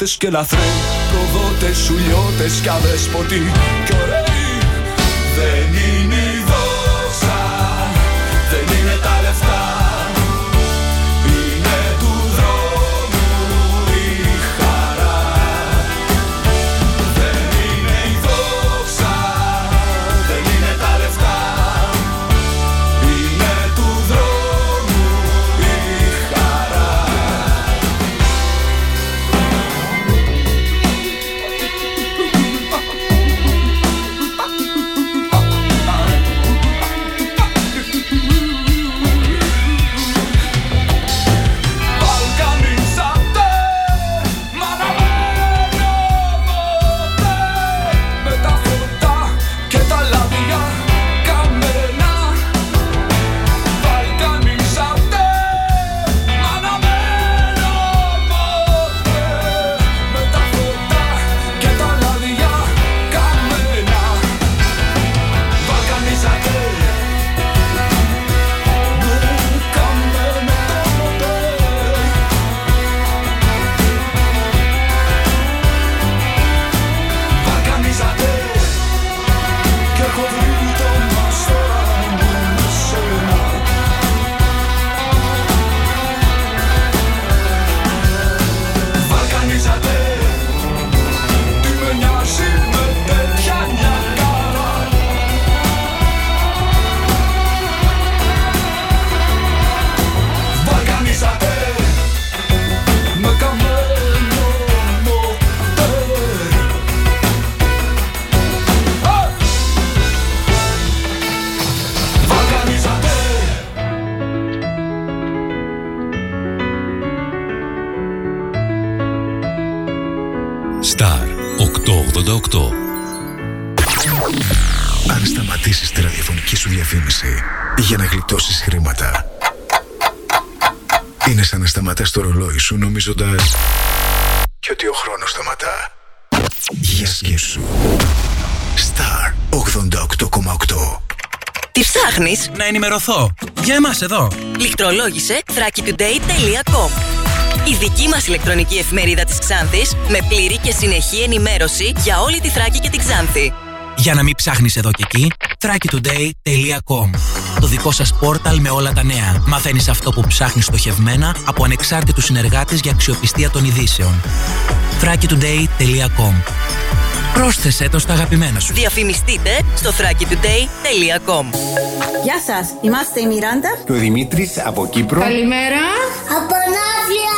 Ακροβάτες και λαθρέοι Προδότες, σουλιώτες και αδέσποτοι. Κι ωραίοι σου νομίζοντας και ότι ο χρόνος σταματά. Για σκέψου. Star 88,8 Τι ψάχνεις; Να ενημερωθώ. Για εμάς εδώ. Λιχτρολόγησε thrakitoday.com Η δική μας ηλεκτρονική εφημερίδα της Ξάνθης με πλήρη και συνεχή ενημέρωση για όλη τη Θράκη και την Ξάνθη. Για να μην ψάχνεις εδώ και εκεί, thrakitoday.com Το δικό σας πόρταλ με όλα τα νέα. Μαθαίνεις αυτό που ψάχνεις στοχευμένα από ανεξάρτητους συνεργάτες για αξιοπιστία των ειδήσεων. thrakitoday.com Πρόσθεσέ το στα αγαπημένα σου. Διαφημιστείτε στο thrakitoday.com Γεια σας, είμαστε η Μιράντα. Και ο Δημήτρης από Κύπρο. Καλημέρα. Από Ναύλια!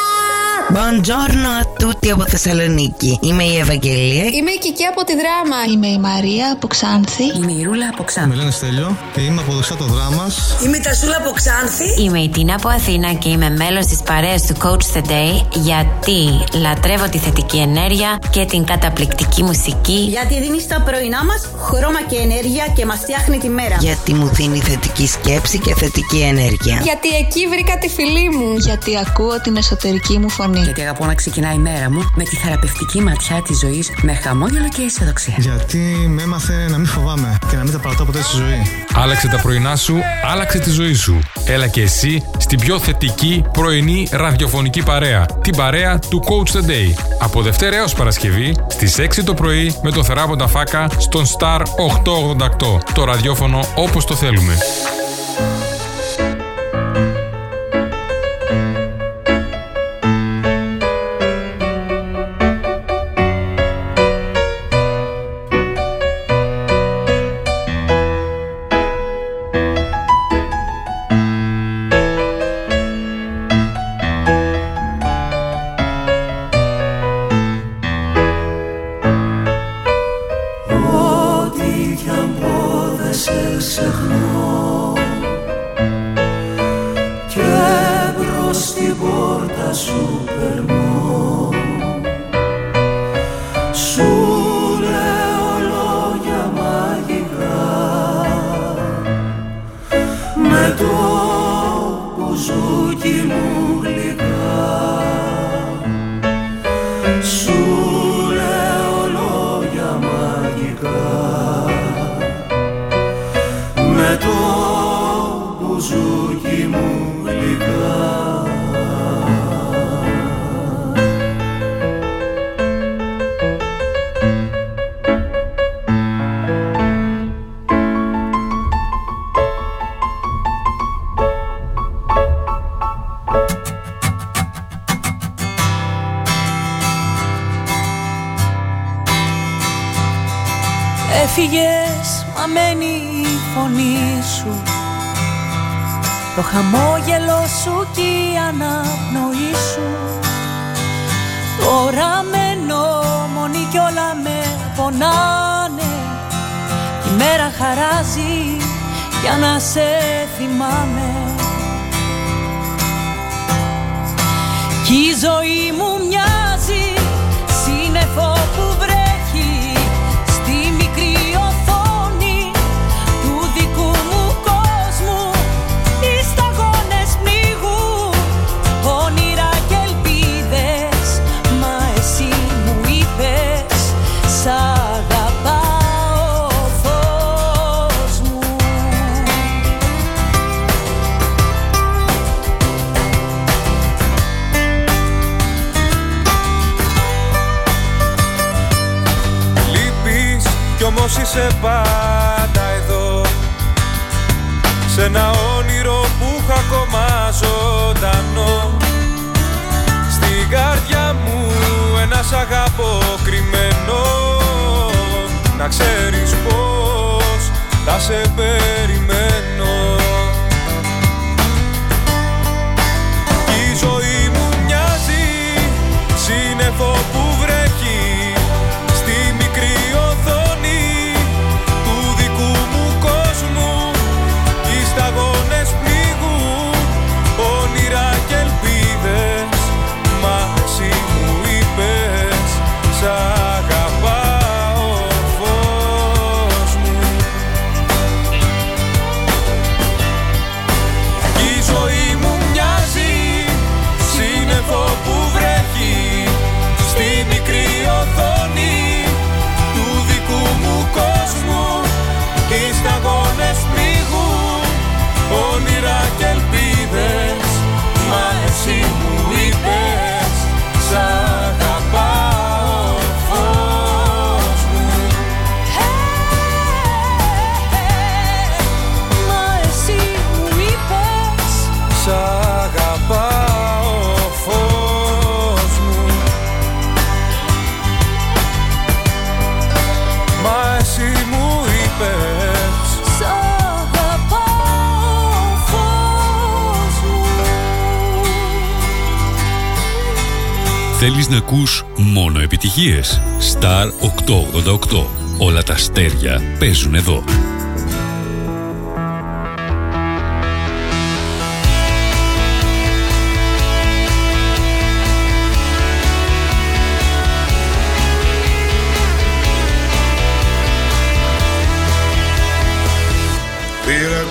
Buongiorno a tutti από Θεσσαλονίκη. Είμαι η Ευαγγελία. Είμαι η Κική από τη δράμα. Είμαι η Μαρία από Ξάνθη. Είμαι η Ρούλα από Ξάνθη. Με λένε Στέλιο και είμαι από δεξιά το δράμα. Είμαι η Τασούλα από Ξάνθη. Είμαι η Τίνα από Αθήνα και είμαι μέλος της παρέας του Coach the Day γιατί λατρεύω τη θετική ενέργεια και την καταπληκτική μουσική. Γιατί δίνεις στα πρωινά μας χρώμα και ενέργεια και μας φτιάχνει τη μέρα. Γιατί μου δίνει θετική σκέψη και θετική ενέργεια. Γιατί εκεί βρήκα τη φιλή μου. Γιατί ακούω την εσωτερική μου φωνή. Γιατί αγαπώ να ξεκινάει η μέρα μου με τη θεραπευτική ματιά της ζωής με χαμόγελο και αισιοδοξία. Γιατί με έμαθε να μην φοβάμαι και να μην τα παρατάω ποτέ στη ζωή. Άλλαξε τα πρωινά σου, άλλαξε τη ζωή σου. Έλα και εσύ στην πιο θετική πρωινή ραδιοφωνική παρέα. Την παρέα του Coach the Day. Από Δευτέρα έως Παρασκευή στις 6 το πρωί με το θεράποντα φάκα στον Star 888. Το ραδιόφωνο όπως το θέλουμε. αγαπώ κρυμμένο. Να ξέρεις πως θα σε περιμένω. να ακούς μόνο επιτυχίες. Star 888. Όλα τα στέρια παίζουν εδώ. Πήρα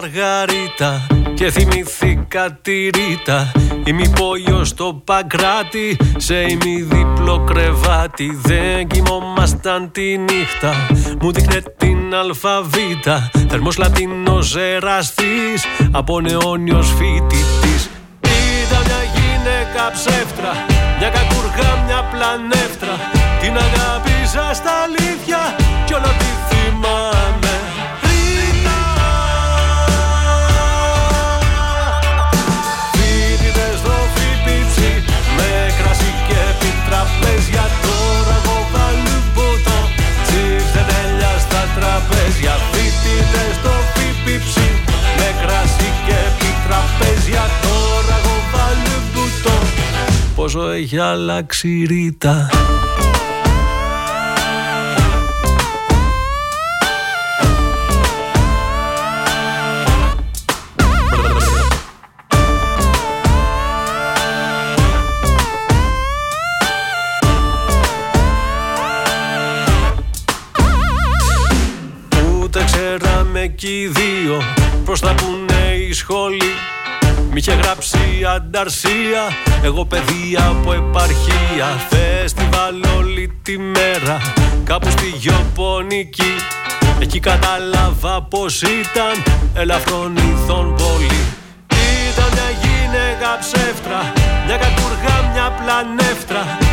μαργαρίτα και θυμήθηκα τη ρίτα. Ημιπόλιο στο παγκράτη σε ημιδιπλό κρεβάτι. Δεν κοιμόμασταν τη νύχτα. Μου δείχνε την αλφαβήτα. Θερμός λατινός εραστής από νεόνιος φοιτητής. Ήταν μια γυναίκα ψεύτρα, μια κακούργα, μια πλανεύτρα. Την αγάπησα στα αλήθεια κι όλο Πόσο έχει αλλάξει η ρήτα. Κι οι δύο Προς τα πουνε η σχολή Μ' είχε γράψει ανταρσία Εγώ παιδεία από επαρχία Φεστιβάλ όλη τη μέρα. Κάπου στη Γιοπονική Εκεί κατάλαβα πως ήταν Ελαφρών ηθών πολύ. Ήταν μια γυναίκα ψεύτρα Μια κακούργα, μια πλανεύτρα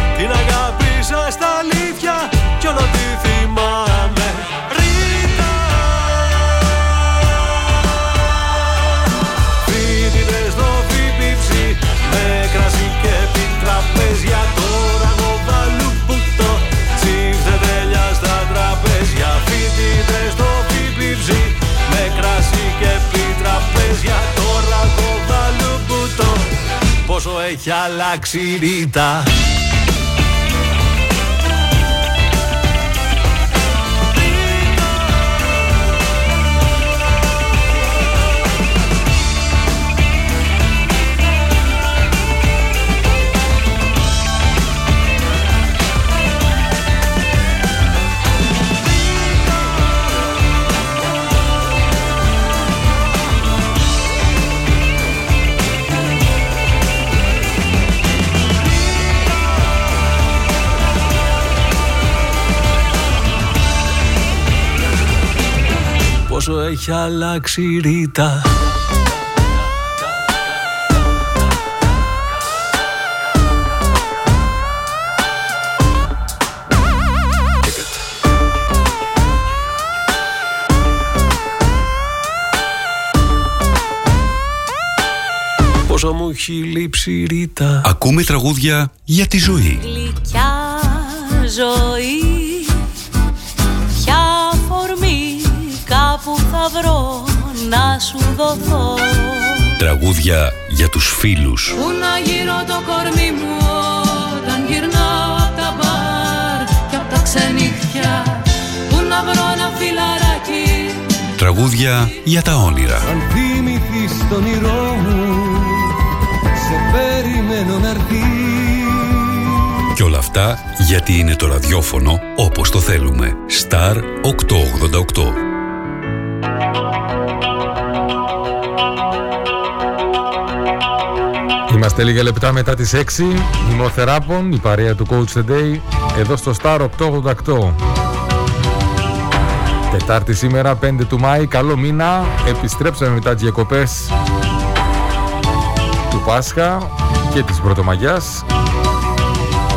Πόσο έχει αλλάξει η ρήτα έχει αλλάξει η ρήτα. Πόσο μου έχει λείψει η ρήτα. Ακούμε τραγούδια για τη ζωή. Γλυκιά ζωή βρω να σου δοθώ. Τραγούδια για τους φίλους. Πού να γύρω το κορμί μου όταν γυρνάω απ' τα μπαρ και απ' τα ξενύχια Πού να βρω ένα φιλαράκι. Τραγούδια για τα όνειρα. Αν θυμηθείς τον όνειρό μου Σε περιμένω να και όλα αυτά γιατί είναι το ραδιόφωνο όπως το θέλουμε. Star 888. Είμαστε λίγα λεπτά μετά τις 6 Είμαι ο Θεράπων, η παρέα του Coach The Day Εδώ στο Star 888 Τετάρτη σήμερα 5 του Μάη Καλό μήνα. Επιστρέψαμε μετά τις διακοπές Του Πάσχα Και της Πρωτομαγιάς.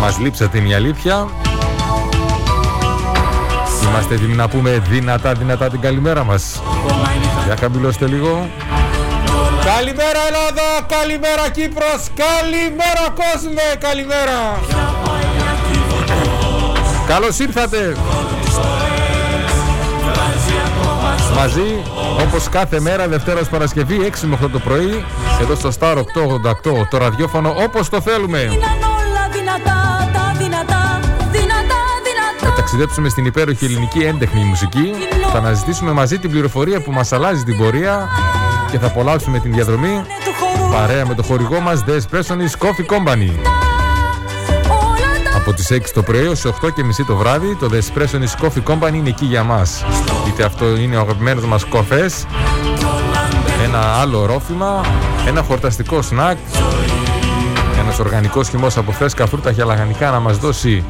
Μας λείψατε η αλήθεια Είμαστε έτοιμοι να πούμε δυνατά δυνατά την καλημέρα μας. Για χαμηλώστε λίγο. Καλημέρα Ελλάδα, καλημέρα Κύπρος, καλημέρα κόσμε, καλημέρα! Καλώς ήρθατε. Μαζί, όπως κάθε μέρα, Δευτέρας Παρασκευή, 6 με 8 το πρωί Εδώ στο Star 888, το ραδιόφωνο όπως το θέλουμε ταξιδέψουμε στην υπέροχη ελληνική έντεχνη μουσική. Θα αναζητήσουμε μαζί την πληροφορία που μας αλλάζει την πορεία και θα απολαύσουμε την διαδρομή παρέα με το χορηγό μας The Espressonis Coffee Company. Από τις 6 το πρωί ως 8 και μισή το βράδυ το The Espressonis Coffee Company είναι εκεί για μας. Είτε αυτό είναι ο αγαπημένος μας κοφές, ένα άλλο ρόφημα, ένα χορταστικό σνακ, ένας οργανικός χυμός από φρέσκα φρούτα και λαγανικά να μας δώσει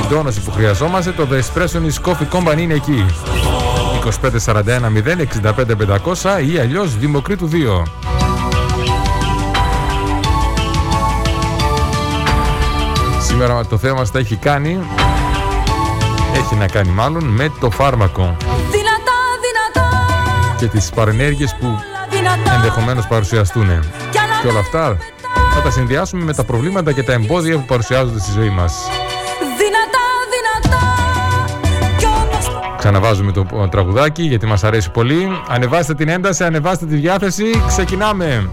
την τόνωση που χρειαζόμαστε, το The Espresso Coffee Company είναι εκεί. 2541 065 500 ή αλλιώς δημοκρήτου 2. Σήμερα το θέμα μας τα έχει κάνει Έχει να κάνει μάλλον με το φάρμακο. Δυνατά, δυνατά, Και τις παρενέργειες που ενδεχομένως παρουσιαστούν Και όλα αυτά θα τα συνδυάσουμε με τα προβλήματα και τα εμπόδια που παρουσιάζονται στη ζωή μας. Ξαναβάζουμε το τραγουδάκι γιατί μας αρέσει πολύ. Ανεβάστε την ένταση, ανεβάστε τη διάθεση. Ξεκινάμε!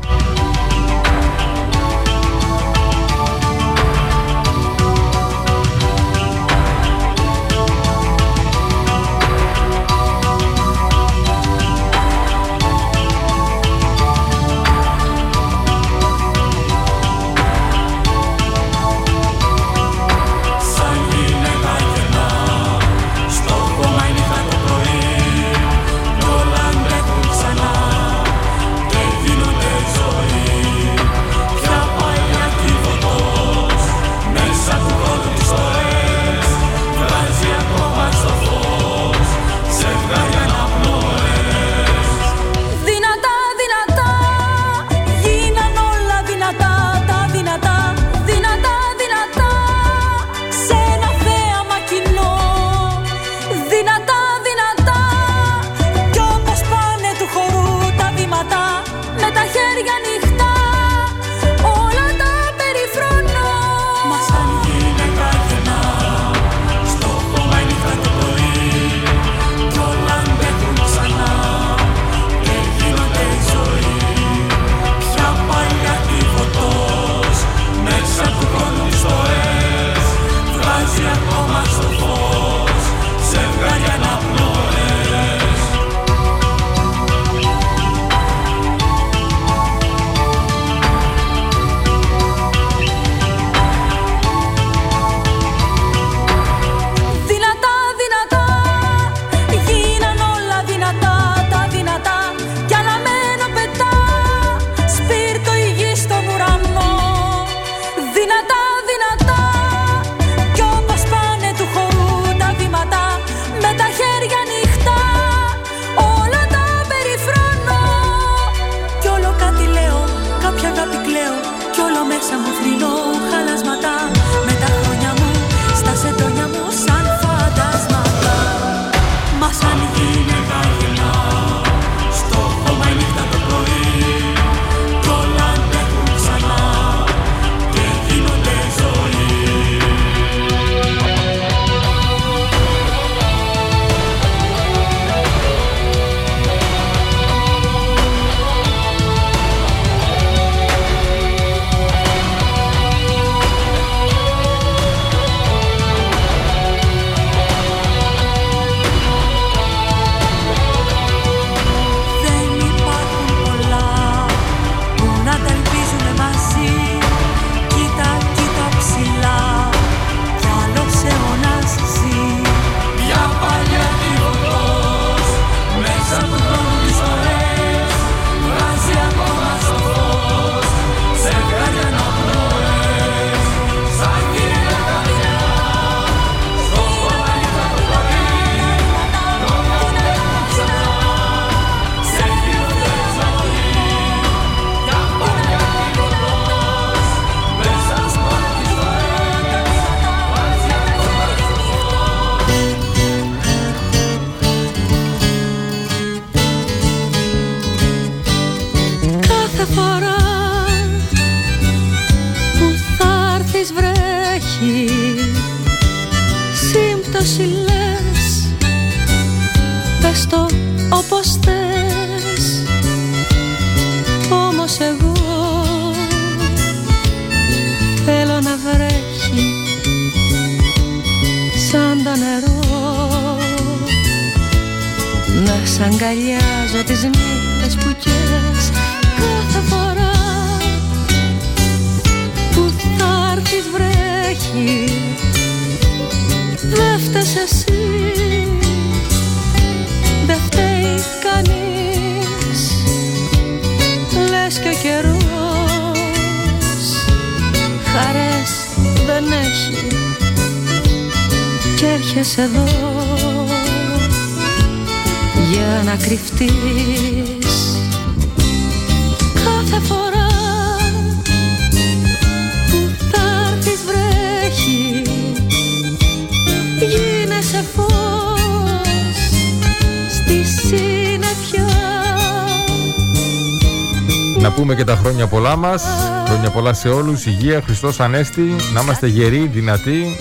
Πολλά μας Χρόνια πολλά σε όλους. Υγεία, Χριστός Ανέστη Να είμαστε γεροί, δυνατοί.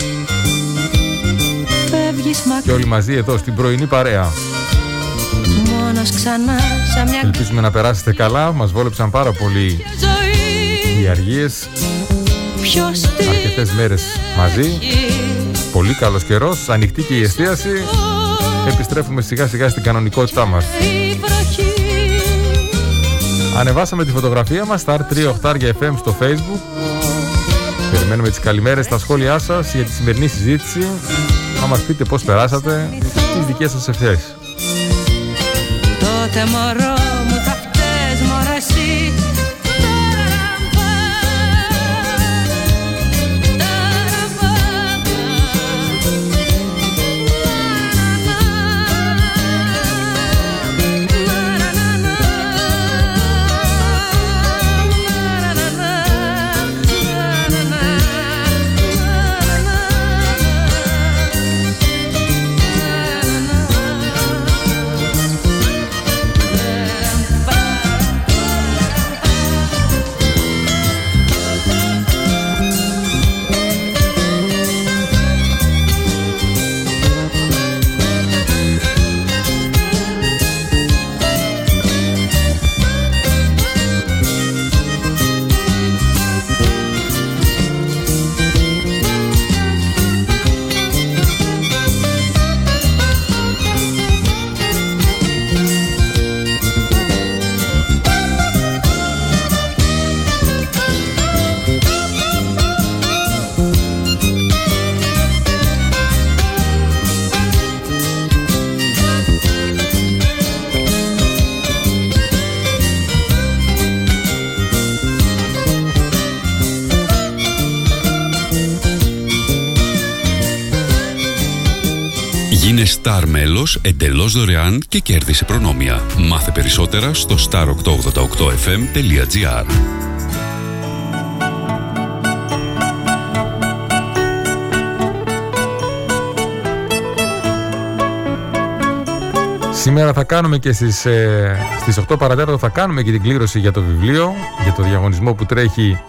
Φεύγεις Και μακριά όλοι μαζί εδώ στην πρωινή παρέα. Μόνος ξανά σαν μια Ελπίζουμε να περάσετε καλά. Μας βόλεψαν πάρα πολύ ζωή. οι αργίες. Ποιος τι Αρκετές μέρες μαζί. Πολύ καλός καιρός. Ανοιχτή και η εστίαση. Επιστρέφουμε σιγά σιγά στην κανονικότητά μας. Η βροχή Ανεβάσαμε τη φωτογραφία μας στα R3 FM στο facebook. Περιμένουμε τις καλημέρες στα σχόλιά σας για τη σημερινή συζήτηση. Να μας πείτε πώς περάσατε Τις δικές σας ευθές Τότε μωρό εντελώς δωρεάν και κέρδισε προνόμια. Μάθε περισσότερα στο star888fm.gr Σήμερα θα κάνουμε και στις, ε, στις 8 παρατέταρτο θα κάνουμε και την κλήρωση για το βιβλίο, για το διαγωνισμό που τρέχει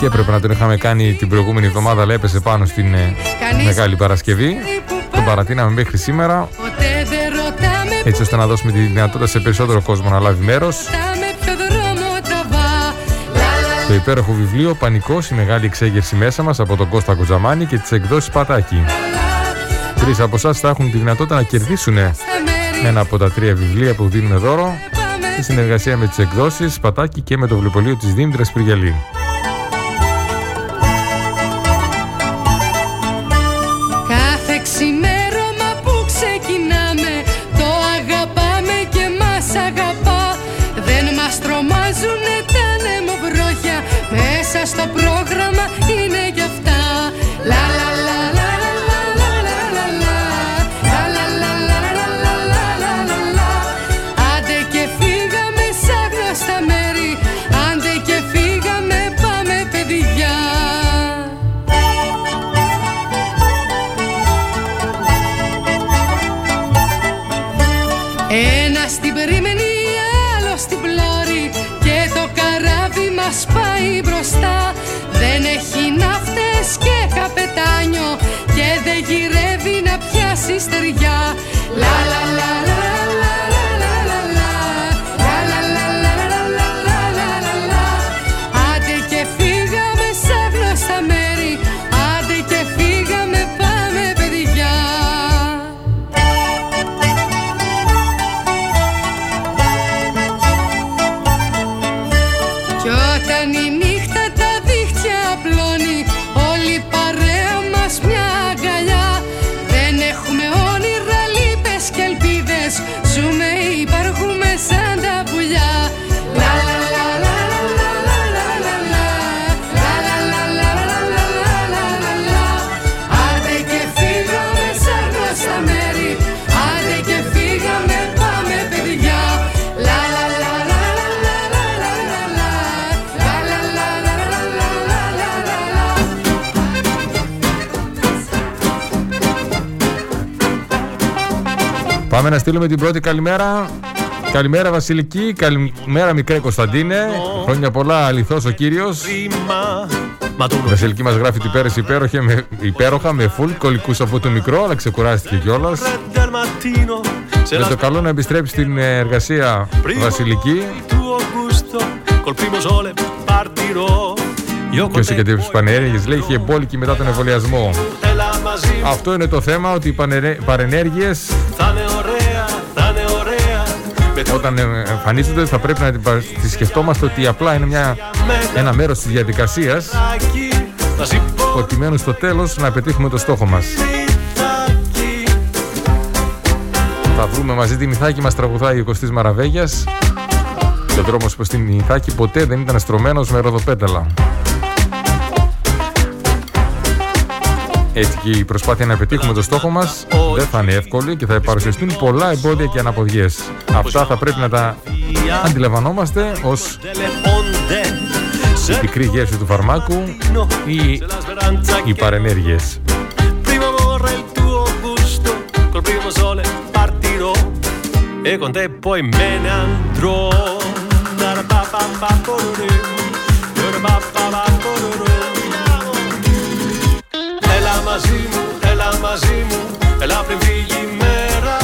και έπρεπε να τον είχαμε κάνει την προηγούμενη εβδομάδα αλλά έπεσε πάνω στην ε, Μεγάλη Παρασκευή. Τον παρατείναμε μέχρι σήμερα Ποτέ δεν ρωτάμε έτσι ώστε να δώσουμε τη δυνατότητα σε περισσότερο κόσμο να λάβει μέρος. με ποιο δρόμο τραβά Το υπέροχο βιβλίο Πανικός, η μεγάλη εξέγερση μέσα μας από τον Κώστα Κουτζαμάνη και τις εκδόσεις Πατάκη. Τρεις από εσάς θα έχουν τη δυνατότητα να κερδίσουν ένα από τα τρία βιβλία που δίνουν δώρο στη συνεργασία με τις εκδόσεις Πατάκη και με το βιβλιοπωλείο της Δήμητρας Πυργιαλή. συστεριά. Λα, Πάμε να στείλουμε την πρώτη καλημέρα. Καλημέρα Βασιλική, καλημέρα μικρέ Κωνσταντίνε. Χρόνια πολλά, αληθώς ο κύριος. Η Βασιλική μας γράφει την πέρυσι υπέροχα με, υπέροχα με φουλ κολλικούς από το μικρό, αλλά ξεκουράστηκε κιόλας. Με το καλό να επιστρέψει στην εργασία Βασιλική. Και όσο και τις πανενέργειες λέει είχε εμπόλικη μετά τον εμβολιασμό. Αυτό είναι το θέμα ότι οι παρενέργειες όταν εμφανίζονται θα πρέπει να τις σκεφτόμαστε ότι απλά είναι μια, ένα μέρος της διαδικασίας προκειμένου στο τέλος να πετύχουμε το στόχο μας. Θα βρούμε μαζί τη Μιθάκη μας τραγουδάει ο Κωστής Μαραβέγιας και ο δρόμος προς τη Μιθάκη ποτέ δεν ήταν στρωμένος με ροδοπέταλα. Έτσι και η προσπάθεια να πετύχουμε το στόχο μας δεν θα είναι εύκολη και θα παρουσιαστούν πολλά εμπόδια και αναποδιές. Αυτά θα πρέπει να τα αντιλαμβανόμαστε ως η πικρή γεύση του φαρμάκου ή οι παρενέργειες. E con te poi me ne andrò. Μαζί μου, έλα μαζί μου, έλα πριν φύγει η μέρα.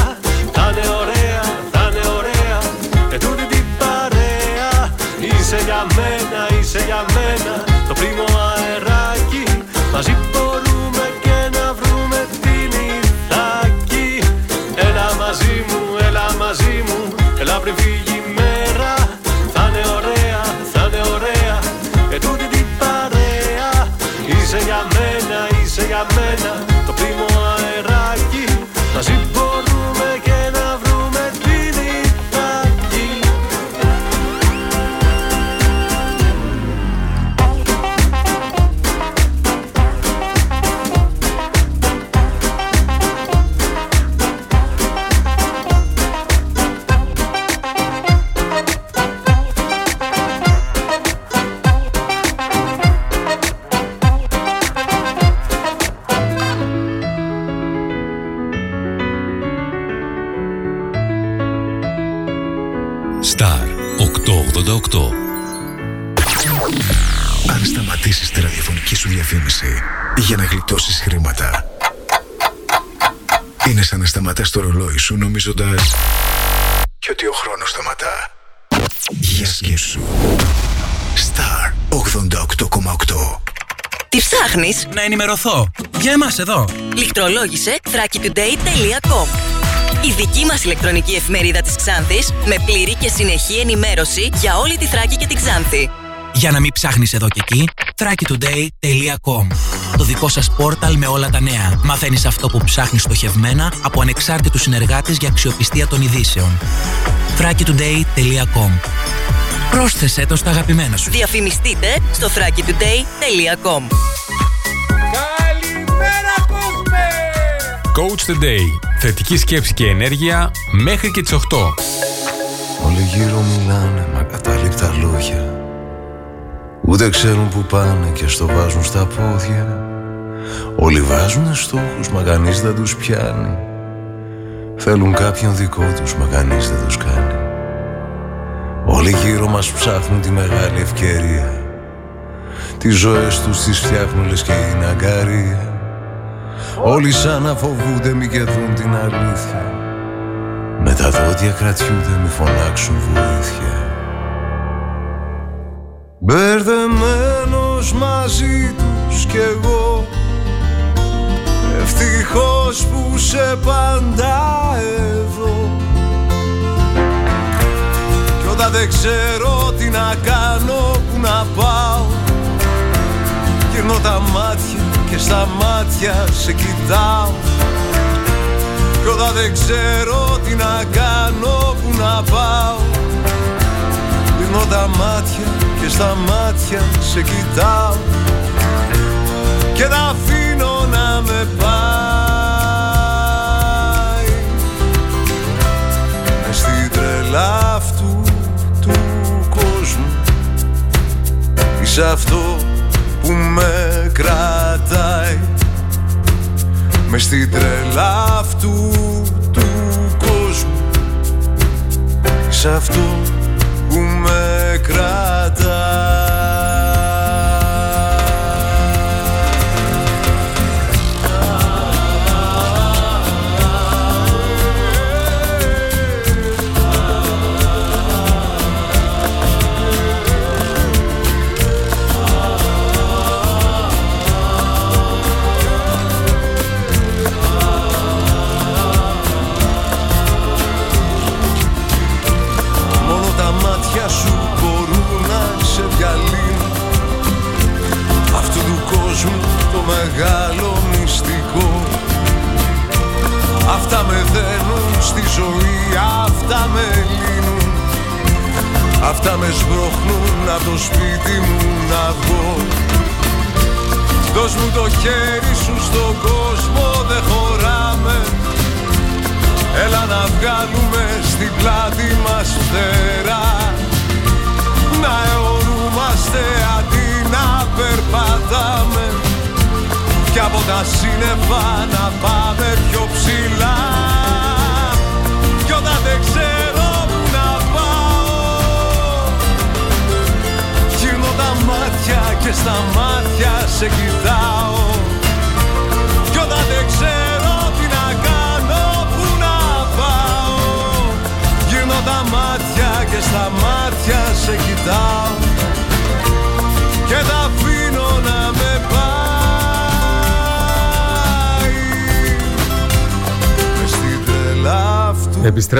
Θα είναι ωραία, θα είναι ωραία, και τούτη την παρέα. Είσαι για μένα, είσαι για μένα, το πρίμο αεράκι. Μαζί μπορούμε και να βρούμε την Ιθάκη. Έλα μαζί μου, έλα μαζί μου, έλα πριν φύγει σου νομίζοντας και ότι ο χρόνος σταματά. Για σκέψου. Star 88,8 Τι ψάχνεις; Να ενημερωθώ. Για εμάς εδώ. Λιχτρολόγησε thrakitoday.com Η δική μας ηλεκτρονική εφημερίδα της Ξάνθης με πλήρη και συνεχή ενημέρωση για όλη τη Θράκη και την Ξάνθη. Για να μην ψάχνεις εδώ και εκεί, thrakitoday.com Το δικό σας πόρταλ με όλα τα νέα. Μαθαίνεις αυτό που ψάχνεις στοχευμένα από ανεξάρτητους συνεργάτες για αξιοπιστία των ειδήσεων. thrakitoday.com Πρόσθεσέ το στα αγαπημένα σου. Διαφημιστείτε στο thrakitoday.com Καλημέρα κόσμε! Coach the Day. Θετική σκέψη και ενέργεια μέχρι και τις 8. Όλοι γύρω μιλάνε με ακατάληπτα λόγια Ούτε ξέρουν που πάνε και στο βάζουν στα πόδια Όλοι βάζουν στόχους μα κανείς δεν τους πιάνει. Θέλουν κάποιον δικό τους μα κανείς δεν τους κάνει. Όλοι γύρω μας ψάχνουν τη μεγάλη ευκαιρία. Τις ζωές τους τις φτιάχνουν λες και είναι αγκαρία. Όλοι σαν να φοβούνται μη και δουν την αλήθεια. Με τα δόντια κρατιούνται μη φωνάξουν βοήθεια. Μπερδεμένος μαζί τους κι εγώ Ευτυχώς που σε πάντα εδώ. Κι όταν δεν ξέρω τι να κάνω, που να πάω Γυρνώ τα μάτια και στα μάτια σε κοιτάω. Κι όταν δεν ξέρω τι να κάνω, που να πάω Γυρνώ τα μάτια και στα μάτια σε κοιτάω. Και τα αφήνω να με πάει. Μες στην τρελά αυτού του κόσμου. Είσαι αυτό που με κρατάει. Μες στην τρελά αυτού του κόσμου. Σ' αυτό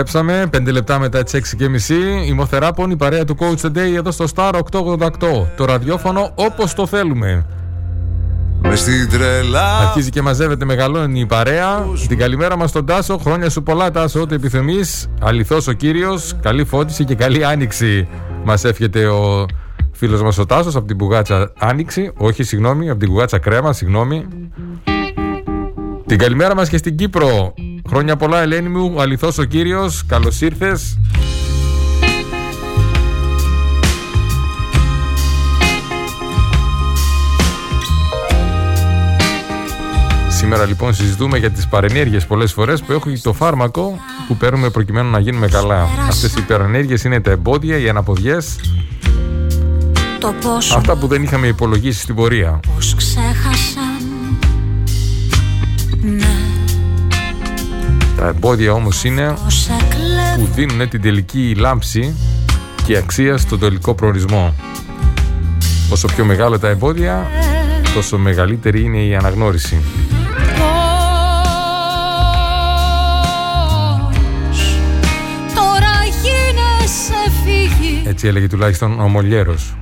Επιστρέψαμε 5 λεπτά μετά τις 6 και μισή. Η Μοθεράπον, η παρέα του Coach the Day εδώ στο Star 888. Το ραδιόφωνο όπως το θέλουμε. Μες στην τρελά Αρχίζει και μαζεύεται, μεγαλώνει η παρέα. Την καλημέρα μας στον Τάσο. Χρόνια σου πολλά, Τάσο, ό,τι επιθυμείς. Αληθώς ο κύριος. Καλή φώτιση και καλή άνοιξη. Μας εύχεται ο φίλος μας ο Τάσος από την Μπουγάτσα Άνοιξη. Όχι, συγγνώμη, από την Μπουγάτσα Κρέμα, συγγνώμη. Την καλημέρα μας και στην Κύπρο. Χρόνια πολλά, Ελένη μου. Αληθώς ο κύριος. Καλώς ήρθες. Σήμερα λοιπόν συζητούμε για τις παρενέργειες πολλές φορές που έχουν το φάρμακο που παίρνουμε προκειμένου να γίνουμε καλά. Αυτές οι παρενέργειες είναι τα εμπόδια, οι αναποδιές, Το πόσο αυτά που δεν είχαμε υπολογίσει στην πορεία. πως ξέχασαν Ναι, Τα εμπόδια όμως είναι πως εκλέβουν που δίνουν την τελική λάμψη και αξία στον τελικό προορισμό. Όσο πιο μεγάλα τα εμπόδια, τόσο μεγαλύτερη είναι η αναγνώριση. Πώς Τώρα γίνεσαι φύγη Έτσι έλεγε τουλάχιστον ο Μολιέρος.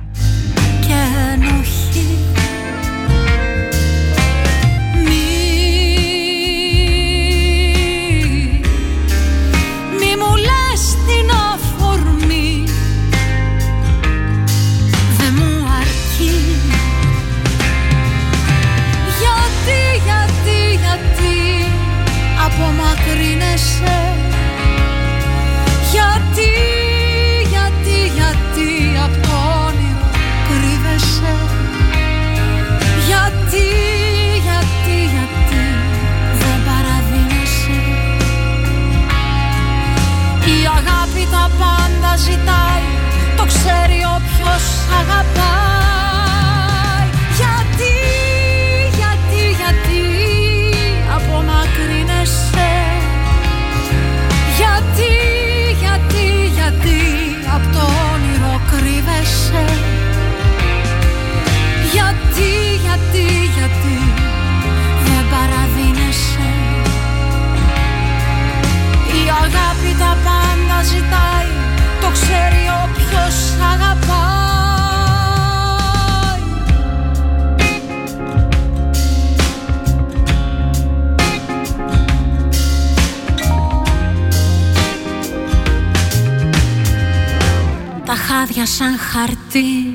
Χαρτί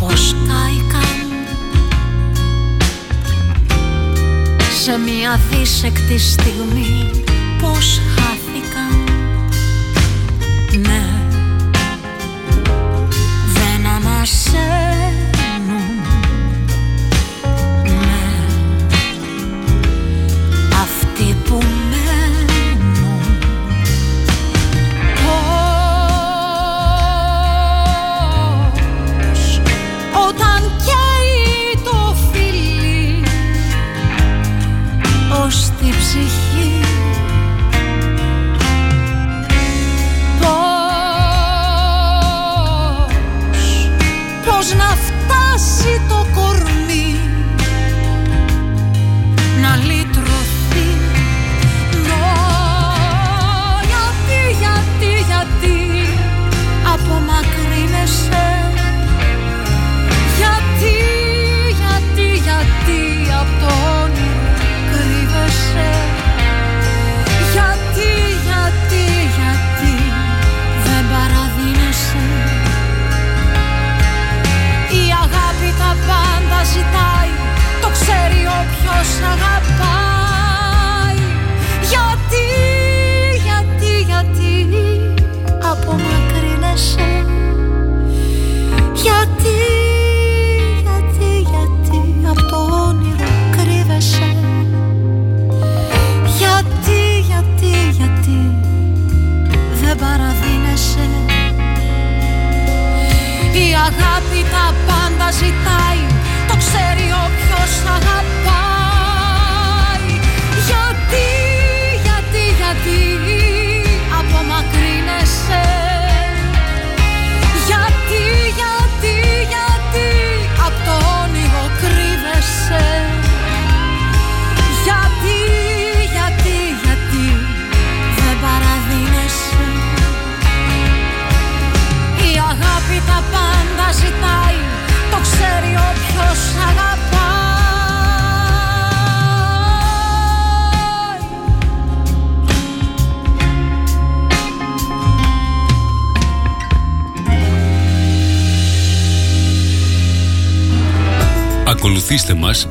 Πως κάηκαν. Σε μια δίσεκτη στιγμή Πως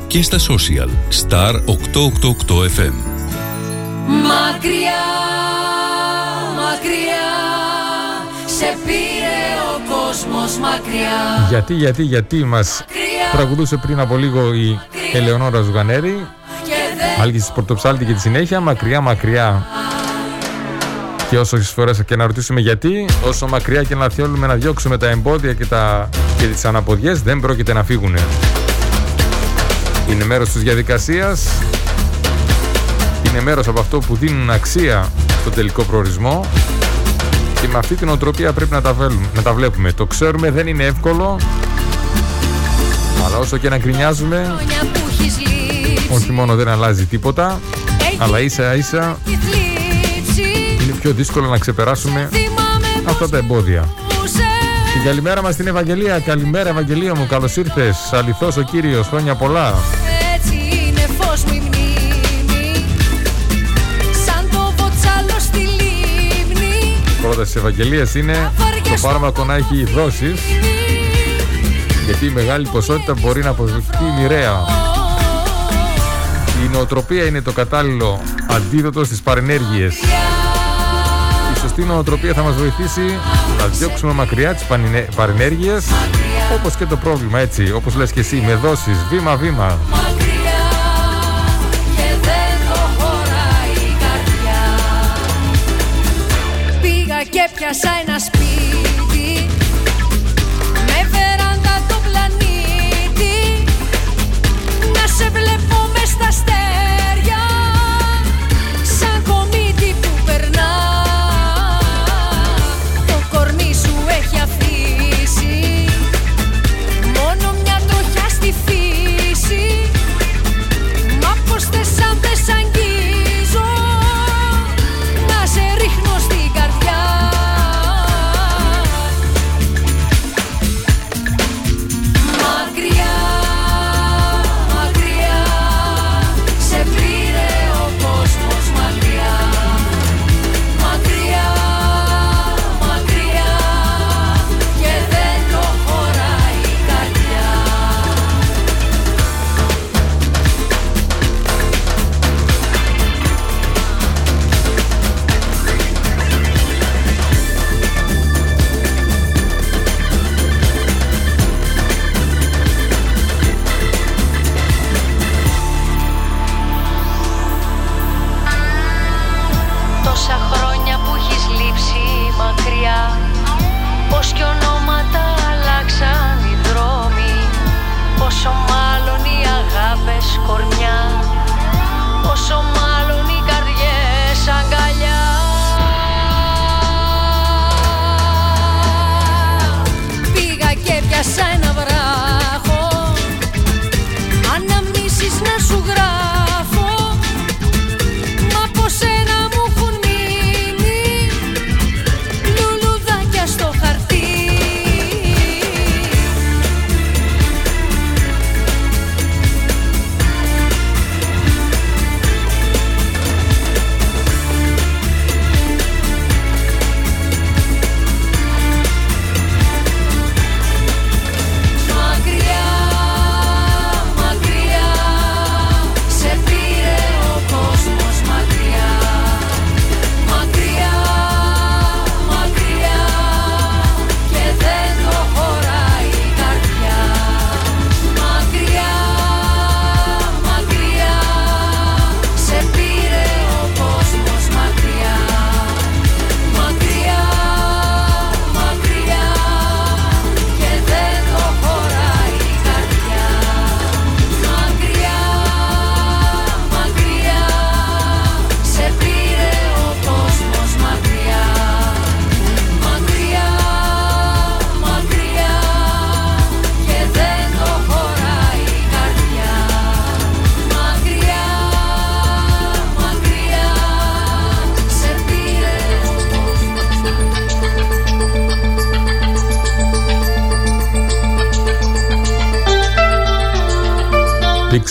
και στα social. Star 888 FM. Μακριά, μακριά Σε πήρε ο κόσμος μακριά. Γιατί, γιατί, γιατί μας τραγουδούσε πριν από λίγο η Ελεονόρα Ζουγανέρη. Άλγηση της Πορτοψάλτη και τη συνέχεια. Μακριά, μακριά. Και όσε φορές και να ρωτήσουμε γιατί, όσο μακριά και να θέλουμε να διώξουμε τα εμπόδια και, τα, και τις αναποδιές δεν πρόκειται να φύγουν. Είναι μέρος της διαδικασίας, είναι μέρος από αυτό που δίνουν αξία στον τελικό προορισμό και με αυτή την οτροπία πρέπει να τα, βέλουμε, να τα βλέπουμε. Το ξέρουμε δεν είναι εύκολο, αλλά όσο και να γκρινιάζουμε, Χρόνια που έχεις λείψει όχι μόνο δεν αλλάζει τίποτα, αλλά ίσα ίσα τη θλίψη είναι πιο δύσκολο να ξεπεράσουμε Θυμάμαι αυτά τα εμπόδια. Που σε Την καλημέρα μας στην Ευαγγελία. Καλημέρα Ευαγγελία μου, καλώς ήρθες. Αληθώς ο Κύριος, χρόνια πολλά. Έτσι είναι φως μου η μνήμη Σαν το βοτσάλο στη λίμνη Πρώτα της Ευαγγελίας είναι το φάρμακο να έχει δόσεις γιατί η μεγάλη ποσότητα μπορεί να αποδειχθεί μοιραία. Η νοοτροπία είναι το κατάλληλο αντίδοτο στις παρενέργειες. Η σωστή νοοτροπία θα μας βοηθήσει να διώξουμε μακριά τις πανινε- παρενέργειες όπως και το πρόβλημα έτσι, όπως λες και εσύ, με δόσεις, βήμα-βήμα. μακριά Και δεν το χωράει η καρδιά Πήγα και πιάσα ένα σπίτι Με βεράντα το πλανήτη Να σε βλέπω μες στα αστέρια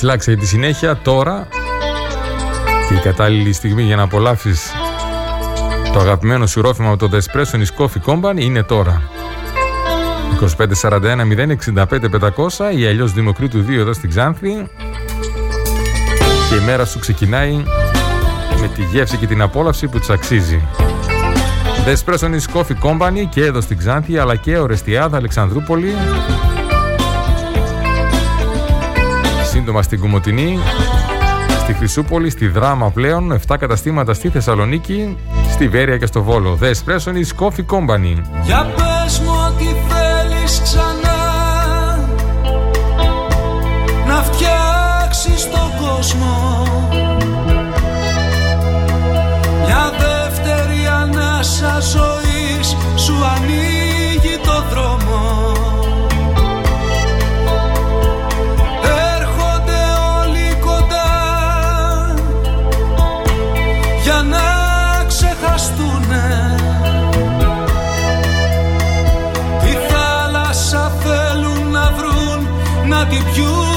Λάξ Λάξ για τη συνέχεια τώρα και η κατάλληλη στιγμή για να απολαύσεις το αγαπημένο σου ρόφημα από το Despresso is Coffee Company είναι τώρα. 2541 065 500 ή αλλιώς Δημοκρίτου 2 εδώ στην Ξάνθη και η μέρα σου ξεκινάει με τη γεύση και την απόλαυση που της αξίζει. Despresso is Coffee Company και εδώ στην Ξάνθη αλλά και Ορεστιάδα Αλεξανδρούπολη σύντομα στην Κουμωτινή στη Χρυσούπολη, στη Δράμα πλέον 7 καταστήματα στη Θεσσαλονίκη στη Βέρεια και στο Βόλο. The Espresso is Coffee Company. Για πες μου ότι θέλεις ξανά. Να φτιάξεις τον κόσμο. Μια δεύτερη ανάσα ζωής Σου ανοίγει que you.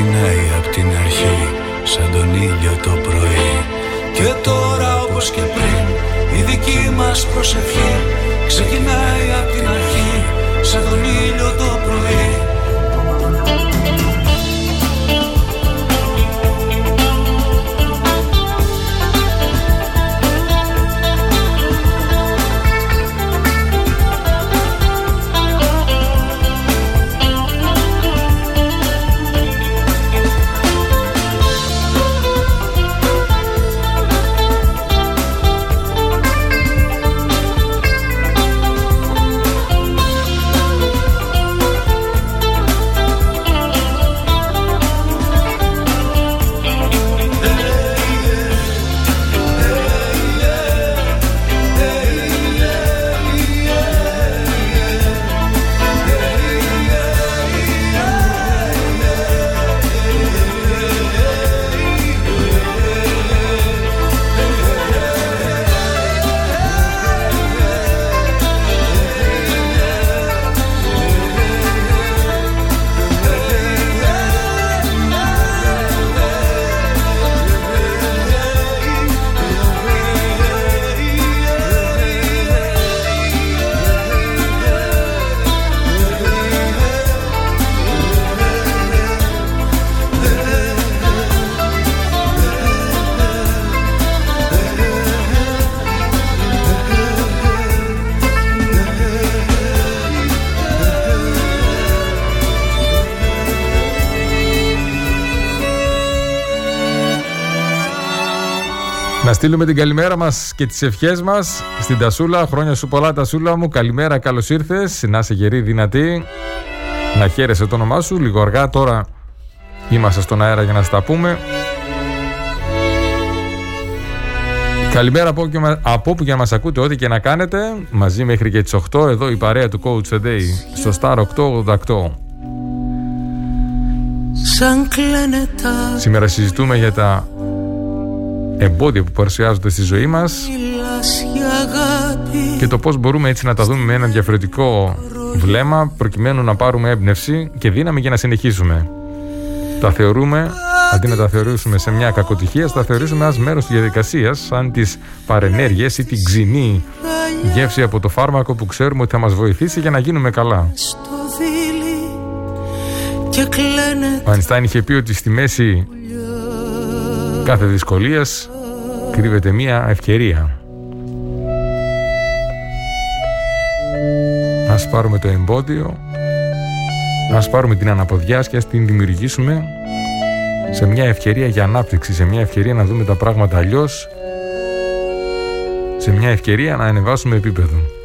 Ξεκινάει από την αρχή σαν τον ήλιο το πρωί. Και τώρα όπως και πριν η δική μας προσευχή Ξεκινάει από την αρχή σαν τον ήλιο το στείλουμε την καλημέρα μας και τις ευχές μας στην Τασούλα. Χρόνια σου πολλά, Τασούλα μου. Καλημέρα, καλώς ήρθες. Να είσαι γερή, δυνατή. Να χαίρεσαι το όνομά σου. Λίγο αργά τώρα είμαστε στον αέρα για να στα πούμε. Καλημέρα από, όπου και μα- από όπου και να μας ακούτε ό,τι και να κάνετε Μαζί μέχρι και τις 8 Εδώ η παρέα του Coach Today Στο Star 888 Σαν κλαίνε τα Σήμερα συζητούμε για τα εμπόδια που παρουσιάζονται στη ζωή μας μιλάς για αγάπη και το πώς μπορούμε έτσι να τα δούμε με ένα διαφορετικό βλέμμα προκειμένου να πάρουμε έμπνευση και δύναμη για να συνεχίσουμε. Τα θεωρούμε, αντί να τα θεωρήσουμε σε μια κακοτυχία, θα τα θεωρήσουμε ως μέρος της διαδικασίας, σαν τις παρενέργειες ή την ξινή γεύση από το φάρμακο που ξέρουμε ότι θα μας βοηθήσει για να γίνουμε καλά. στο δίλη και κλαίνε Ο Αϊνστάιν είχε πει ότι στη μέση κάθε δυσκολίας κρύβεται μια ευκαιρία. Ας πάρουμε το εμπόδιο, ας πάρουμε την αναποδιά και ας την δημιουργήσουμε σε μια ευκαιρία για ανάπτυξη, σε μια ευκαιρία να δούμε τα πράγματα αλλιώς, σε μια ευκαιρία να ανεβάσουμε επίπεδο.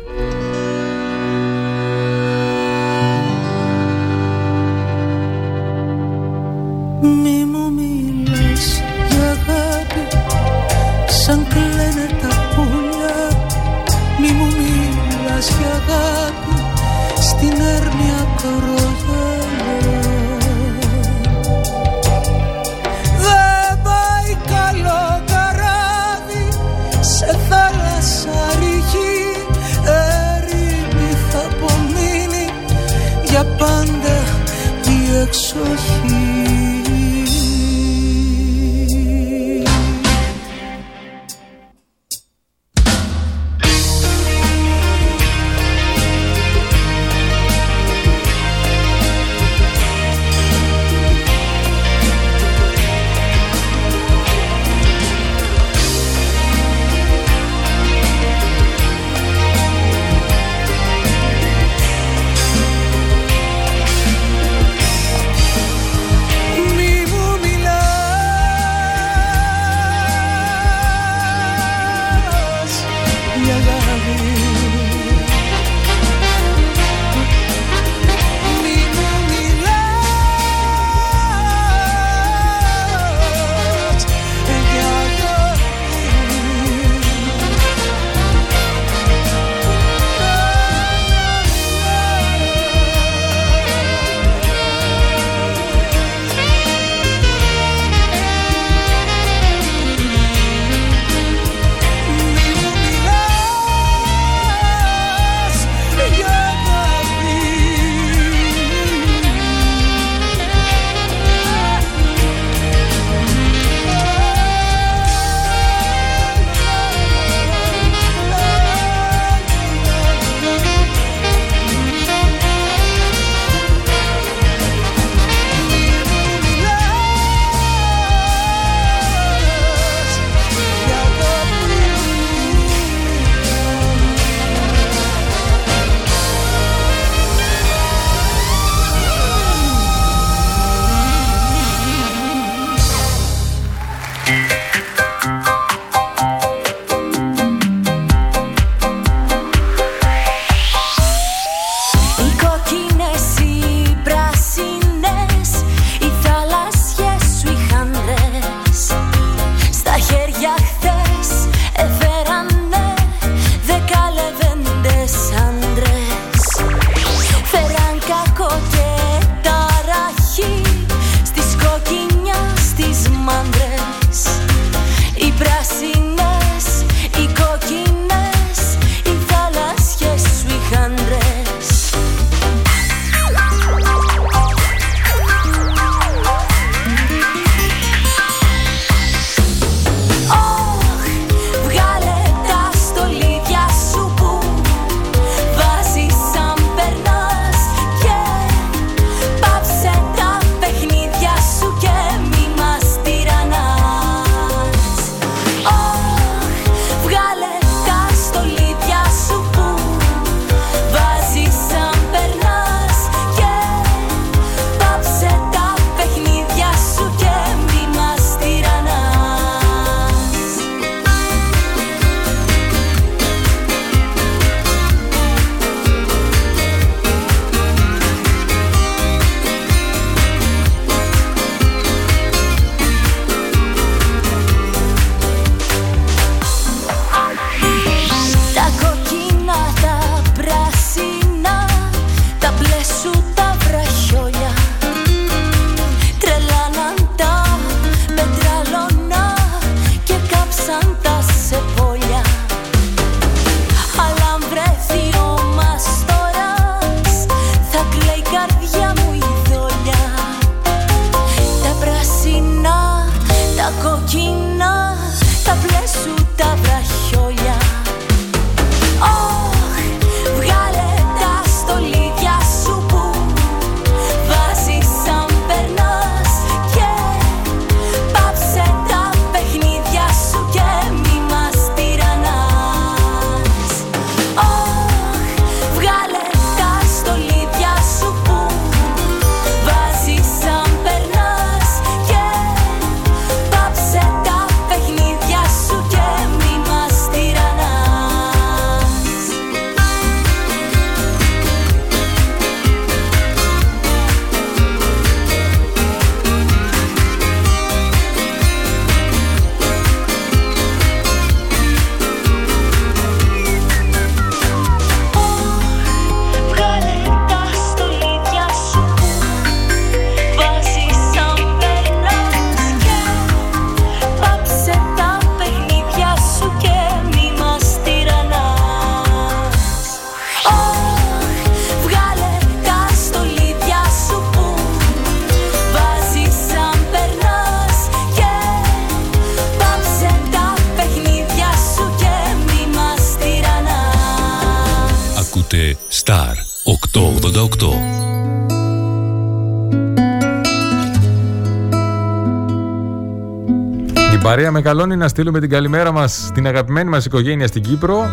Η παρέα με καλώνει να στείλουμε την καλημέρα μας στην αγαπημένη μας οικογένεια στην Κύπρο.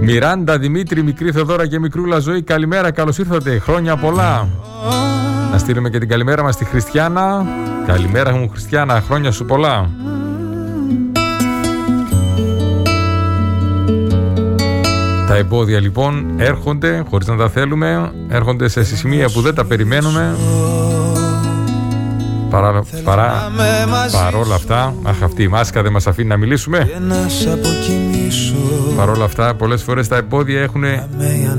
Μιράντα, Δημήτρη, μικρή Θεοδόρα και μικρούλα ζωή. Καλημέρα, καλώς ήρθατε. Χρόνια πολλά. Να στείλουμε και την καλημέρα μας στη Χριστιανά. Καλημέρα μου Χριστιανά, χρόνια σου πολλά. Τα εμπόδια λοιπόν έρχονται χωρίς να τα θέλουμε, έρχονται σε σημεία που δεν τα περιμένουμε. Παρά, παρά, παρόλα αυτά, αχ αυτή η μάσκα δεν μας αφήνει να μιλήσουμε. Παρόλα αυτά, πολλές φορές τα εμπόδια έχουν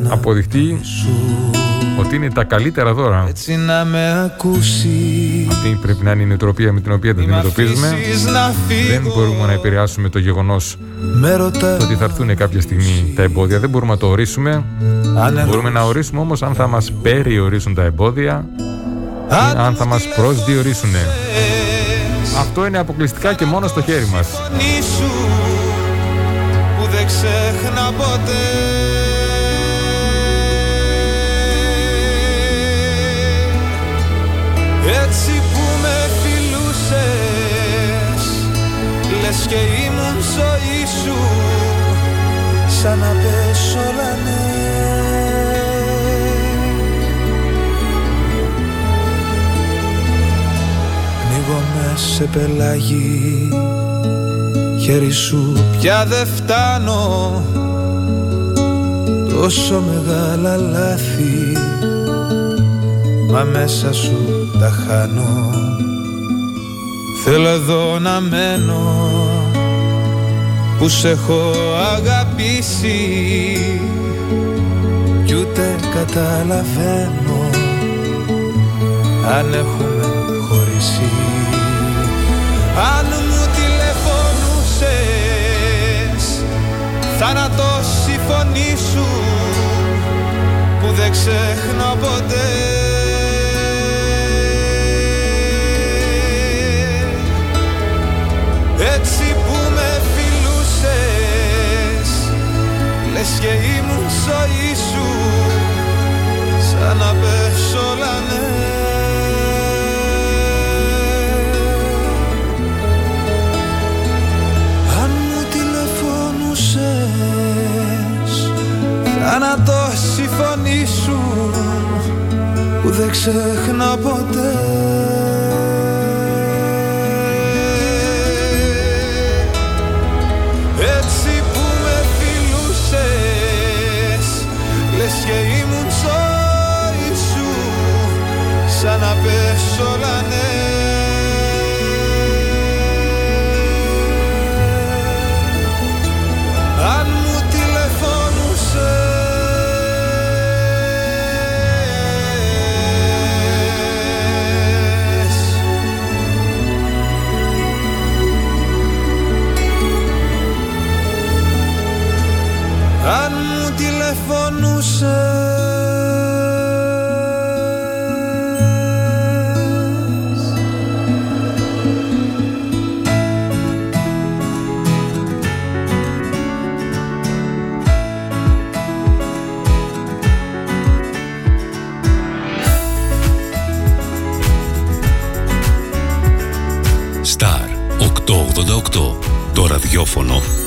αποδειχτεί ότι είναι τα καλύτερα δώρα. Έτσι να με ακούσεις Αυτή πρέπει να είναι η νοοτροπία με την οποία την αντιμετωπίζουμε. Δεν μπορούμε να επηρεάσουμε το γεγονός το ότι θα έρθουν κάποια στιγμή τα εμπόδια. Δεν μπορούμε να το ορίσουμε. Μπορούμε να ορίσουμε όμως αν θα μας περιορίσουν τα εμπόδια ή αν θα μας προσδιορίσουν. Αυτό είναι αποκλειστικά και μόνο στο χέρι μας. φωνή σου που δεν ξέχνα ποτέ Έτσι που με φιλούσες Λες και ήμουν ζωή σου Σαν να πες όλα ναι σε πελάγι Χέρι σου πια δεν φτάνω. Τόσο μεγάλα λάθη Μα μέσα σου τα χάνω. Θέλω εδώ να μένω Που σε έχω αγαπήσει. Κι ούτε καταλαβαίνω Αν έχουμε χωρίσει Αν μου τηλεφωνούσες. Θάνατος η φωνή σου Που δεν ξεχνώ ποτέ. Έτσι που με φιλούσες Λες και ήμουν ζωή σου Σαν να Θάνατος η φωνή σου Που δεν ξεχνά ποτέ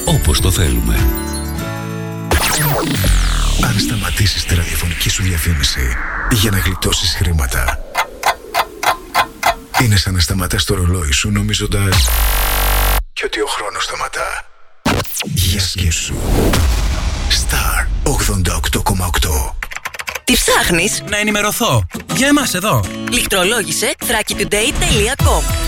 όπως το θέλουμε. Αν σταματήσεις τη ραδιοφωνική σου διαφήμιση για να γλιτώσεις χρήματα, είναι σαν να σταματάς το ρολόι σου νομίζοντας και ότι ο χρόνος σταματά. Για σκέψου. Star 88,8 Τι ψάχνεις; Να ενημερωθώ. Για εμάς εδώ. Λιχτρολόγησε thrakitoday.com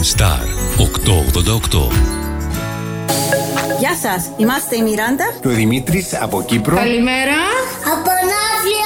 Star 888 Γεια σας, είμαστε η Μιράντα Και ο Δημήτρης από Κύπρο. Καλημέρα. Από Ναύλια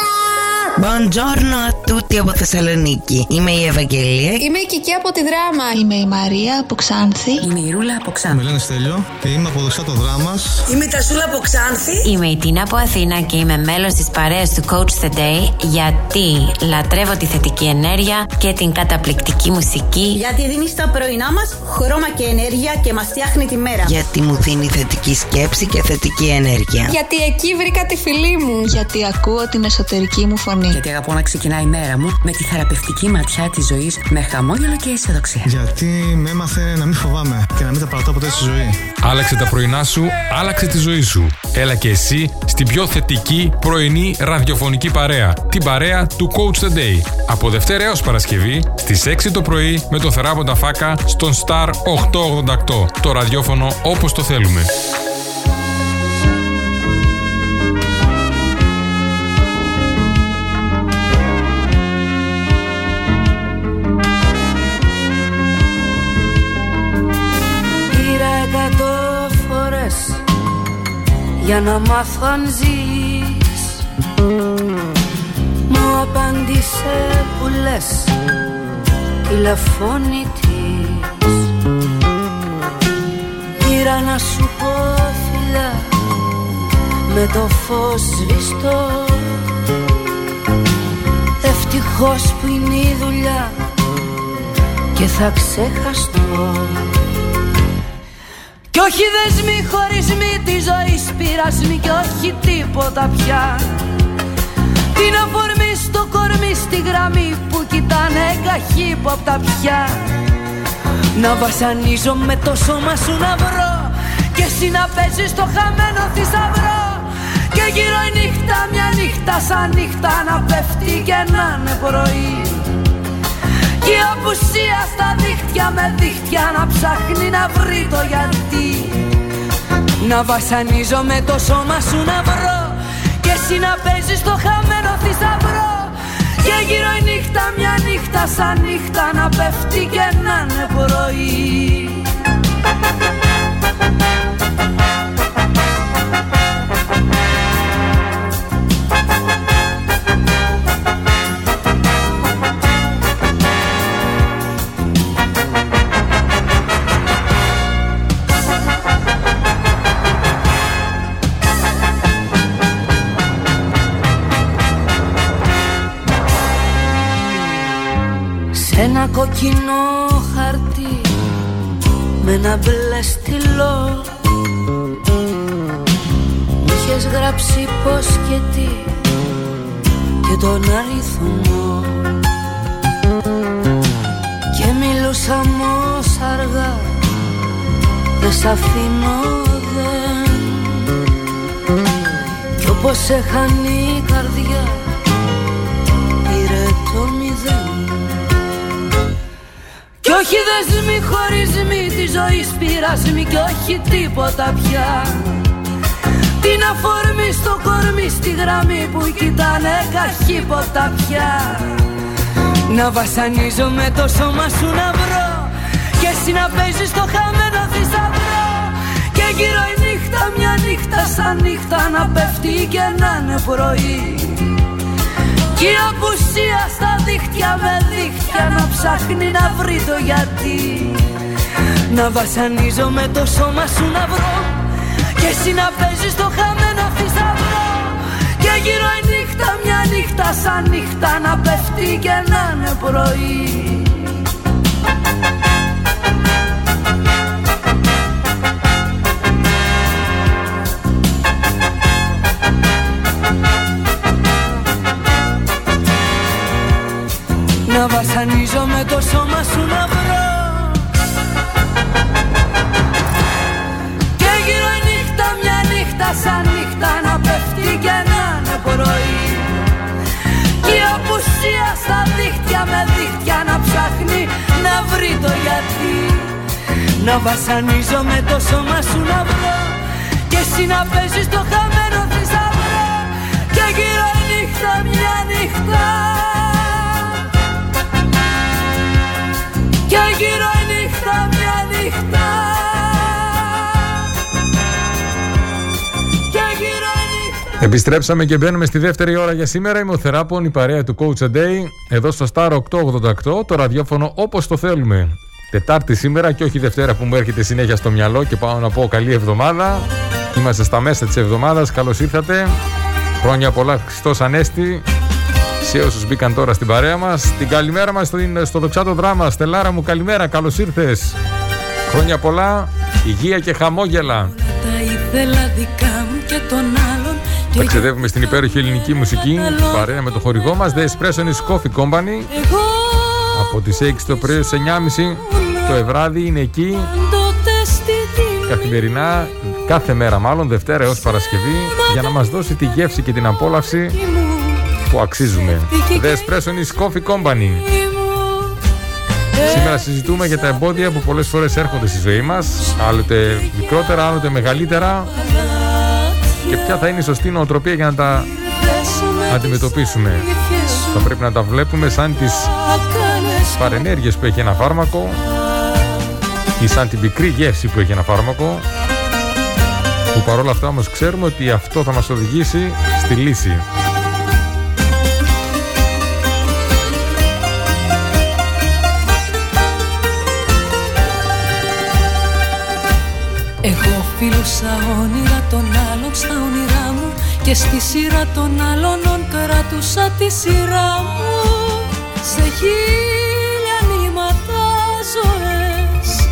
Buongiorno a tutti από Θεσσαλονίκη. Είμαι η Ευαγγελία. Είμαι η Κική από τη Δράμα. Είμαι η Μαρία από Ξάνθη. Είμαι η Ρούλα από Με Ξάνθη. λένε Στέλιο και είμαι από δεξιά το δράμα. Είμαι η Τασούλα από Ξάνθη. Είμαι η Τίνα από Αθήνα και είμαι μέλος της παρέας του Coach the Day γιατί λατρεύω τη θετική ενέργεια και την καταπληκτική μουσική Γιατί δίνεις στα πρωινά μας χρώμα και ενέργεια και μας φτιάχνει τη μέρα Γιατί μου δίνει θετική σκέψη και θετική ενέργεια. Γιατί εκεί βρήκα τη φίλη μου. Γιατί ακούω την εσωτερική μου φωνή. Γιατί αγαπώ να ξεκινάει η μέρα μου με τη θεραπευτική ματιά της ζωής με χαμόγελο και αισιοδοξία. Γιατί με έμαθε να μην φοβάμαι και να μην τα παρατώ ποτέ στη ζωή. Άλλαξε τα πρωινά σου, άλλαξε τη ζωή σου. Έλα και εσύ στην πιο θετική πρωινή ραδιοφωνική παρέα. Την παρέα του Coach the Day. Από Δευτέρα έως Παρασκευή στις 6 το πρωί με το θεράποντα φάκα στον Star 888. Το ραδιόφωνο όπως το θέλουμε. Για να μάθω αν ζεις. Μου απάντησε που λες τηλεφώνητης Πήρα να σου πω φιλιά με το φως σβηστό. Ευτυχώς που είναι η δουλειά και θα ξεχαστώ. κι όχι δεσμοί χωρισμοί τη ζωή πειρασμοί και όχι τίποτα πια. Την αφορμή στο κορμί στη γραμμή που κοιτάνε καχύποπτα πια. Να βασανίζω με το σώμα σου να βρω Και εσύ να παίζεις το χαμένο θησαυρό. Και γύρω η νύχτα μια νύχτα σαν νύχτα να πέφτει και να είναι πρωί. και η απουσία στα δίχτυα με δίχτυα να ψάχνει να βρει το γιατί. Να βασανίζω με το σώμα σου να βρω Και εσύ να παίζεις το χαμένο θησαυρό. Και γύρω η νύχτα μια νύχτα σαν νύχτα να πέφτει και να είναι πρωί Σ' ένα κοκκινό χαρτί με ένα μπλε στυλό. Μου είχες γράψει πως και τι και τον αριθμό. Και μιλούσα όμως αργά δεν σ' αφήνω δεν. Κι όπως έχανε η καρδιά όχι δεσμοί χωρισμοί τη ζωή πειρασμοί και όχι τίποτα πια. Την αφορμή στο κορμί στη γραμμή που κοιτάνε καχύποτα πια. Να βασανίζω με το σώμα σου να βρω Και εσύ να παίζεις το χαμένο θησαυρό. Και γύρω η νύχτα μια νύχτα σαν νύχτα να πέφτει και να είναι πρωί. Και η απουσία στα δίχτυα με δίχτυα να ψάχνει να βρει το γιατί. Να βασανίζω με το σώμα σου να βρω Και εσύ να παίζεις το χαμένο θησαυρό Και γύρω η νύχτα μια νύχτα σαν νύχτα να πέφτει και να είναι πρωί βασανίζω με το σώμα σου να βρω. Και γύρω η νύχτα μια νύχτα σαν νύχτα Να πέφτει και να είναι πρωί. Και η απουσία στα δίχτυα με δίχτυα Να ψάχνει να βρει το γιατί. Να βασανίζω με το σώμα σου να βρω. Και εσύ να παίζεις το χαμένο θησαυρό. Και γύρω η νύχτα μια νύχτα Επιστρέψαμε και μπαίνουμε στη δεύτερη ώρα για σήμερα. Είμαι ο Θεράπων, η παρέα του Coach a Day. Εδώ στο Star 888, το ραδιόφωνο όπως το θέλουμε. Τετάρτη σήμερα και όχι Δευτέρα που μου έρχεται συνέχεια στο μυαλό και πάω να πω καλή εβδομάδα. Είμαστε στα μέσα της εβδομάδας. Καλώς ήρθατε. Χρόνια πολλά Χριστός Ανέστη. Σε όσους μπήκαν τώρα στην παρέα μας. Την καλημέρα μας στο, στο δοξάτο δράμα. Στελάρα μου καλημέρα. Καλώς ήρθες. Χρόνια πολλά. Υγεία και χαμόγελα. Τα ήθελα δικά μου και τον άλλον και Ταξιδεύουμε στην υπέροχη ελληνική μουσική παρέα με το χορηγό μας The Espresso is Coffee Company. Εγώ από τις 6 το πρωί στις 9.30 το βράδυ είναι εκεί. Τότε στη τιμή καθημερινά κάθε μέρα μάλλον Δευτέρα έως Παρασκευή για να μας δώσει τη γεύση και την απόλαυση μου που αξίζουμε. The Espresso is Coffee Company. Σήμερα συζητούμε για τα εμπόδια που πολλές φορές έρχονται στη ζωή μας άλλοτε μικρότερα, άλλοτε μεγαλύτερα και ποια θα είναι η σωστή νοοτροπία για να τα αντιμετωπίσουμε. Θα πρέπει να τα βλέπουμε σαν τις παρενέργειες που έχει ένα φάρμακο ή σαν την πικρή γεύση που έχει ένα φάρμακο που παρόλα αυτά όμως ξέρουμε ότι αυτό θα μας οδηγήσει στη λύση. Εγώ φίλωσα όνειρα των άλλων στα όνειρά μου Και στη σειρά των άλλων κράτουσα τη σειρά μου Σε χίλια νήματα ζωές.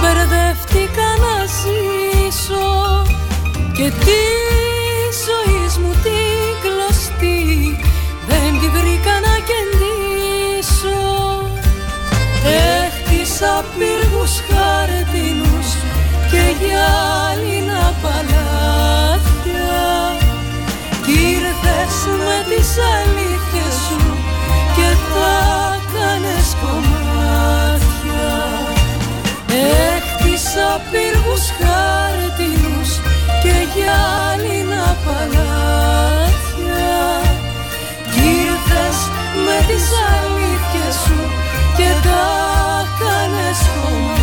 Μπερδεύτηκα να ζήσω Και τη ζωή μου την κλωστή Δεν τη βρήκα να κεντήσω Έχτισα πύργους χαρτινούς και γυάλινα παλάτια Κι ήρθες με τις αλήθειες σου και τα κάνες κομμάτια. Έκτισα πύργους χαρτινούς και γυάλινα παλάτια. Κι ήρθες με τις αλήθειες σου και τα κάνες κομμάτια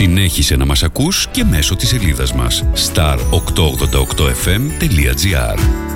Συνέχισε να μας ακούς και μέσω της σελίδας μας star888fm.gr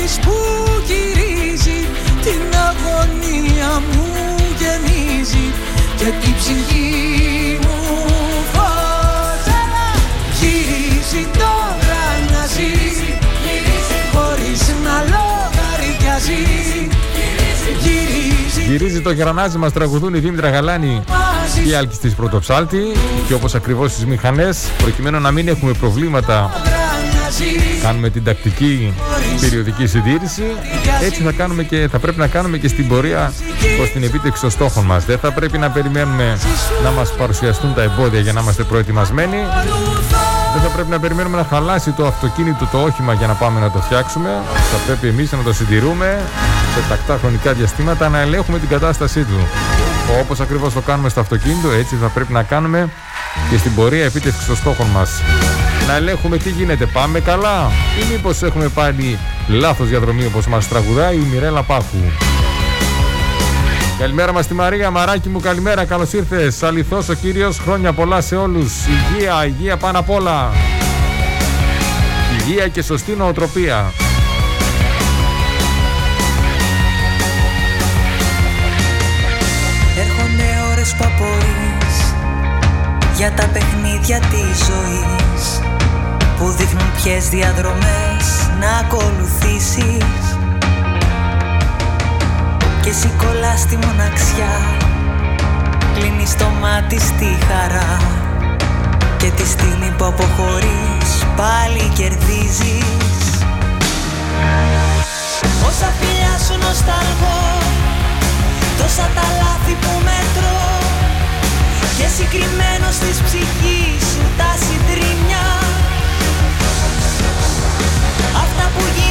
διακόπτης που γυρίζει Την αγωνία μου γεμίζει Και την ψυχή μου φωτιά Γυρίζει τώρα να ζει Χωρίς να λογαριάζει. Γυρίζει. Γυρίζει το γερανάζι μας τραγουδούν η Δήμητρα Γαλάνη και η Άλκης της Πρωτοψάλτη και όπως ακριβώς στις μηχανές προκειμένου να μην έχουμε προβλήματα κάνουμε την τακτική περιοδική συντήρηση. Έτσι θα, κάνουμε και, θα πρέπει να κάνουμε και στην πορεία προς την επίτευξη των στόχων μας. Δεν θα πρέπει να περιμένουμε να μας παρουσιαστούν τα εμπόδια για να είμαστε προετοιμασμένοι. Δεν θα πρέπει να περιμένουμε να χαλάσει το αυτοκίνητο το όχημα για να πάμε να το φτιάξουμε. Θα πρέπει εμείς να το συντηρούμε σε τακτά χρονικά διαστήματα να ελέγχουμε την κατάστασή του. Όπως ακριβώς το κάνουμε στο αυτοκίνητο έτσι θα πρέπει να κάνουμε και στην πορεία επίτευξης των στόχων μας να ελέγχουμε τι γίνεται. Πάμε καλά; Ή μήπως έχουμε πάλι λάθος διαδρομή όπως μας τραγουδάει η Μιρέλα Πάχου; Καλημέρα μας στη Μαρία, μαράκι μου καλημέρα, καλώς ήρθες. Αληθώς ο Κύριος, χρόνια πολλά σε όλους. Υγεία, υγεία πάνω απ' όλα. Υγεία και σωστή νοοτροπία. Έρχονται ώρες που απορείς Για τα παιχνίδια της ζωής Που δείχνουν ποιες διαδρομές να ακολουθήσεις. Και εσύ κολλάς στη μοναξιά Κλείνεις το μάτι στη χαρά. Και τη στιγμή που αποχωρείς πάλι κερδίζεις. Όσα φιλιά σου νοσταλγώ Τόσα τα λάθη που μετρώ Και συγκριμένο της ψυχής σου τα συντριμμιά Αυτά που γίνανε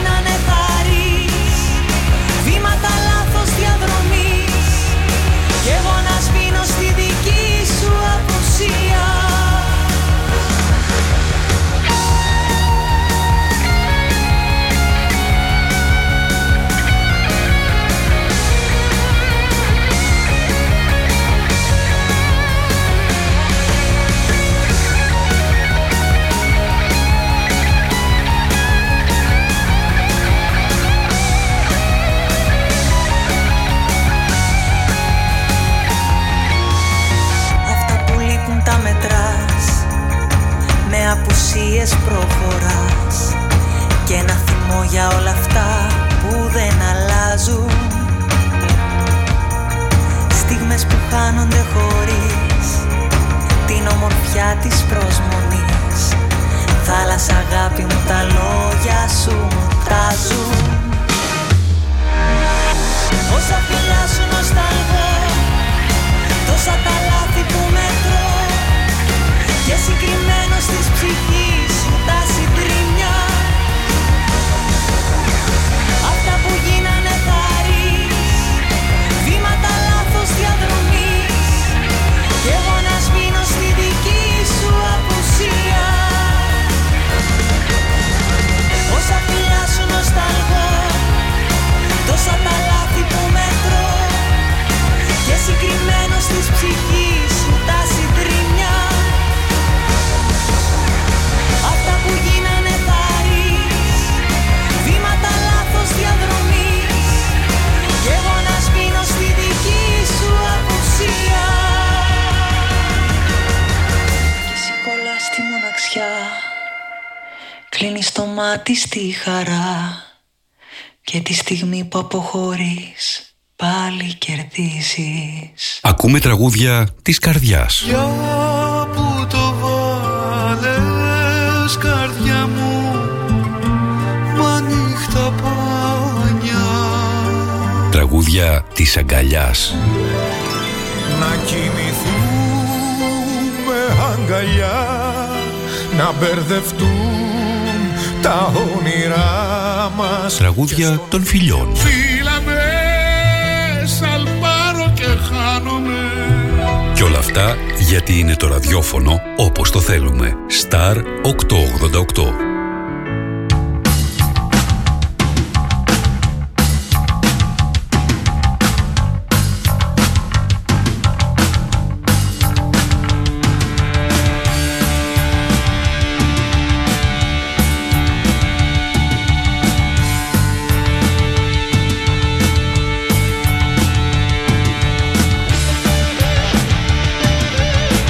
απουσίες προχωράς Και ένα θυμό για όλα αυτά που δεν αλλάζουν. Στιγμές που χάνονται χωρίς Την ομορφιά της προσμονής. Θάλασσα αγάπη μου τα λόγια σου μου τάζουν. Όσα φιλιά σου νοσταλγώ Τόσα τα λάθη που μετρώ. Και συγκριμένο της ψυχής Κλείνεις το μάτι στη χαρά Και τη στιγμή που αποχωρείς πάλι κερδίζεις Ακούμε τραγούδια της καρδιάς. Για που το βάλες καρδιά μου Μα νύχτα πάνια Τραγούδια της αγκαλιάς. Να κοιμηθούμε αγκαλιά Να μπερδευτούν τα όνειρά μας Τραγούδια των φιλιών. Φίλα μες, σαλπάρω και χάνομαι Και όλα αυτά γιατί είναι το ραδιόφωνο όπως το θέλουμε. Star 888.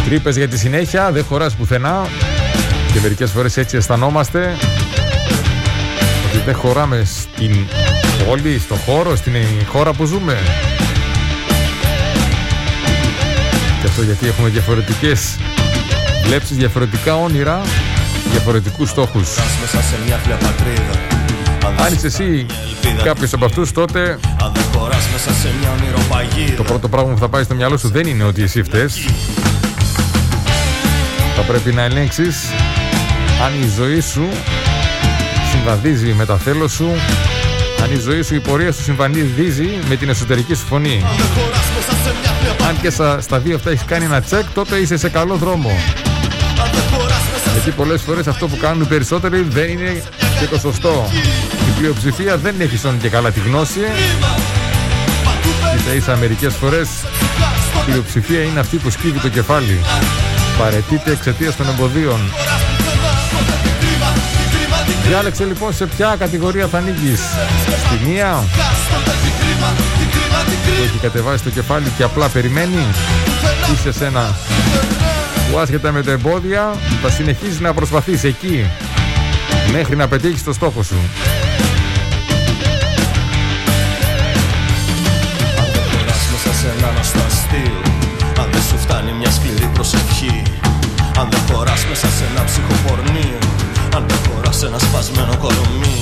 Τρύπες για τη συνέχεια, δεν χωράς πουθενά και μερικές φορές έτσι αισθανόμαστε ότι δεν χωράμε στην πόλη, στο χώρο, στην χώρα που ζούμε. Και αυτό γιατί έχουμε διαφορετικές βλέψεις, διαφορετικά όνειρα, διαφορετικούς στόχους. Αν είσαι εσύ κάποιος από αυτούς τότε το πρώτο πράγμα που θα πάει στο μυαλό σου δεν είναι ότι εσύ φταίς θα πρέπει να ελέγξεις αν η ζωή σου συμβαδίζει με τα θέλω σου αν η ζωή σου, η πορεία σου συμβαδίζει με την εσωτερική σου φωνή. Αν και στα, στα δύο αυτά έχεις κάνει ένα τσεκ, τότε είσαι σε καλό δρόμο. Γιατί πολλές φορές αυτό που κάνουν οι περισσότεροι δεν είναι και το σωστό. Η πλειοψηφία δεν έχει στον και καλά τη γνώση. Ίσα ίσα μερικές φορές η πλειοψηφία είναι αυτή που σκύβει το κεφάλι. Παρετείται εξαιτίας των εμποδίων. Διάλεξε λοιπόν σε ποια κατηγορία θα ανοίγεις. Στη μία που έχει κατεβάσει το κεφάλι και απλά περιμένει ή σε σένα που άσχετα με τα εμπόδια θα συνεχίσει να προσπαθείς εκεί μέχρι να πετύχεις το στόχο σου. Αν δεν σου φτάνει μια σκληρή προσευχή Αν δεν χωράς μέσα σε ένα ψυχοπορνείο Αν δεν χωράς σε ένα σπασμένο κορμί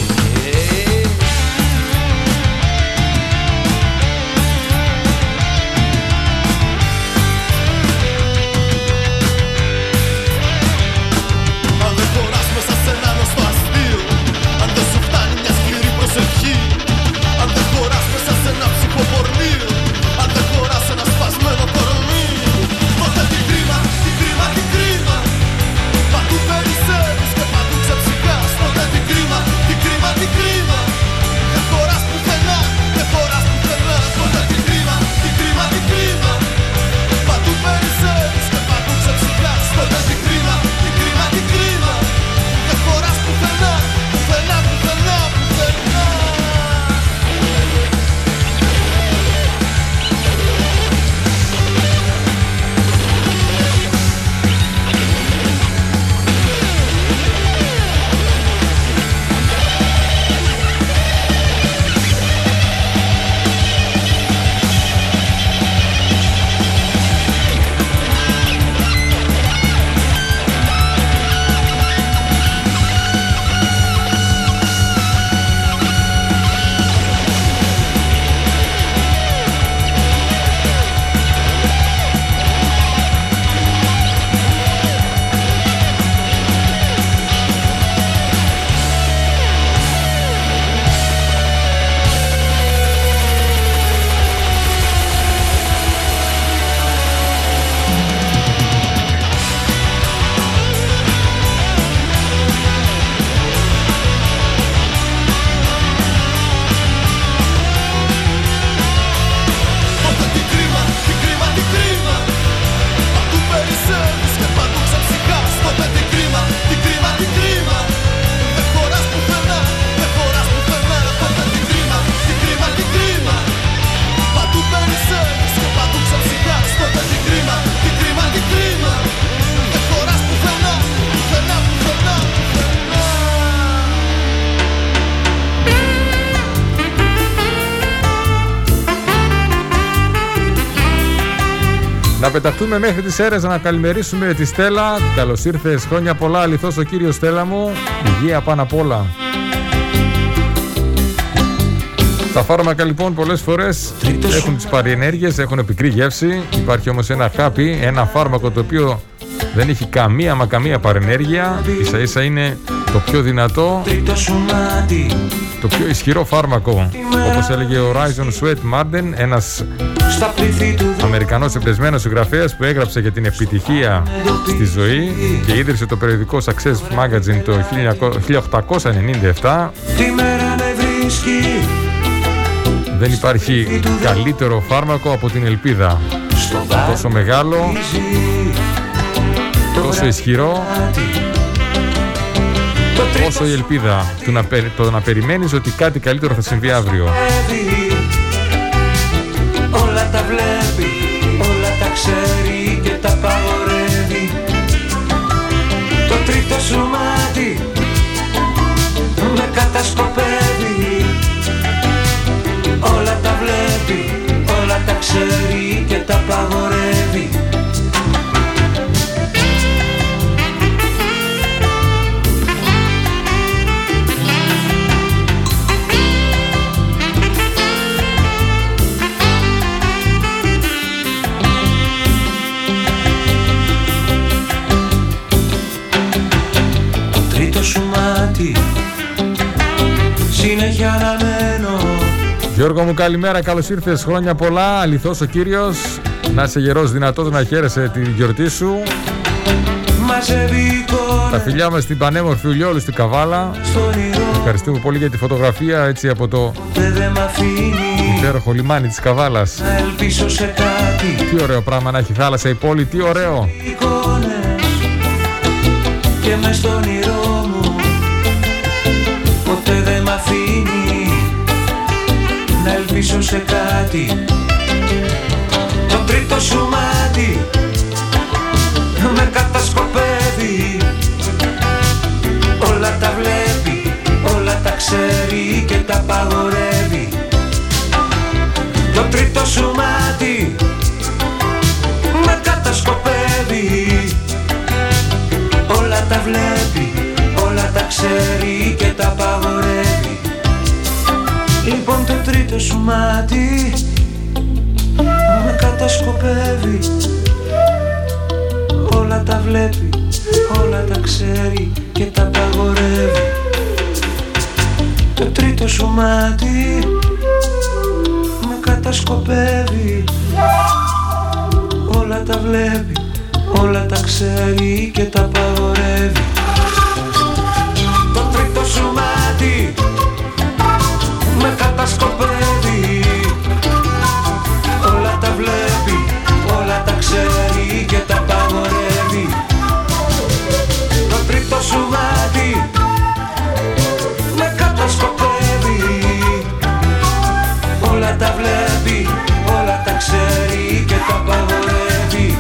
πεταχτούμε μέχρι τις αίρες να καλημερίσουμε τη Στέλλα. Καλώς ήρθες, χρόνια πολλά, αληθώς ο κύριος Στέλλα μου. Υγεία πάνω απ' όλα. Τα φάρμακα λοιπόν πολλές φορές έχουν τις παρενέργειες, έχουν πικρή γεύση. Υπάρχει όμως ένα χάπι, ένα φάρμακο το οποίο δεν έχει καμία μα καμία παρενέργεια. Ίσα ίσα είναι το πιο δυνατό, το πιο ισχυρό φάρμακο. Όπως έλεγε ο Horizon Sweat Marden, ένας Αμερικανός εμπνευσμένος συγγραφέας που έγραψε για την επιτυχία στη ζωή και ίδρυσε το περιοδικό Success Magazine το 1897 δεν υπάρχει καλύτερο φάρμακο από την ελπίδα. Τόσο μεγάλο τόσο ισχυρό όσο η ελπίδα του να, περι- το να περιμένεις ότι κάτι καλύτερο θα συμβεί αύριο Όλα τα βλέπει, όλα τα ξέρει και τα παγορεύει Το τρίτο σου μάτι με κατασκοπεύει. Όλα τα βλέπει, όλα τα ξέρει και τα παγορεύει Γιώργο μου καλημέρα, καλώς ήρθες, χρόνια πολλά, αληθώς ο Κύριος. Να είσαι γερός δυνατός να χαίρεσαι τη γιορτή σου. Μαζεύει εικόνες Τα φιλιά μας στην πανέμορφη Ουλιόλου στην Καβάλα. Στον ήρω Ευχαριστούμε πολύ για τη φωτογραφία έτσι από το Δεν δε μ' αφήνει υπέροχο λιμάνι της Καβάλας. Να ελπίσω σε κάτι Τι ωραίο πράγμα να έχει θάλασσα η πόλη, τι ωραίο. Εικόνες και μες στον ήρω να ελπίσω σε κάτι. Το τρίτο σου μάτι με κατασκοπεύει. Όλα τα βλέπει, όλα τα ξέρει και τα παγορεύει το τρίτο σου μάτι με κατασκοπεύει. Όλα τα βλέπει, όλα τα ξέρει και τα παγορεύει Λοιπόν το τρίτο σου μάτι με κατασκοπεύει. Όλα τα βλέπει, όλα τα ξέρει και τα παγορεύει Το τρίτο σου μάτι με κατασκοπεύει. Όλα τα βλέπει, όλα τα ξέρει και τα παγορεύει με κατασκοπεύει Όλα τα βλέπει, όλα τα ξέρει και τα παγορεύει Το τρίτο σου μάτι με κατασκοπεύει Όλα τα βλέπει, όλα τα ξέρει και τα παγορεύει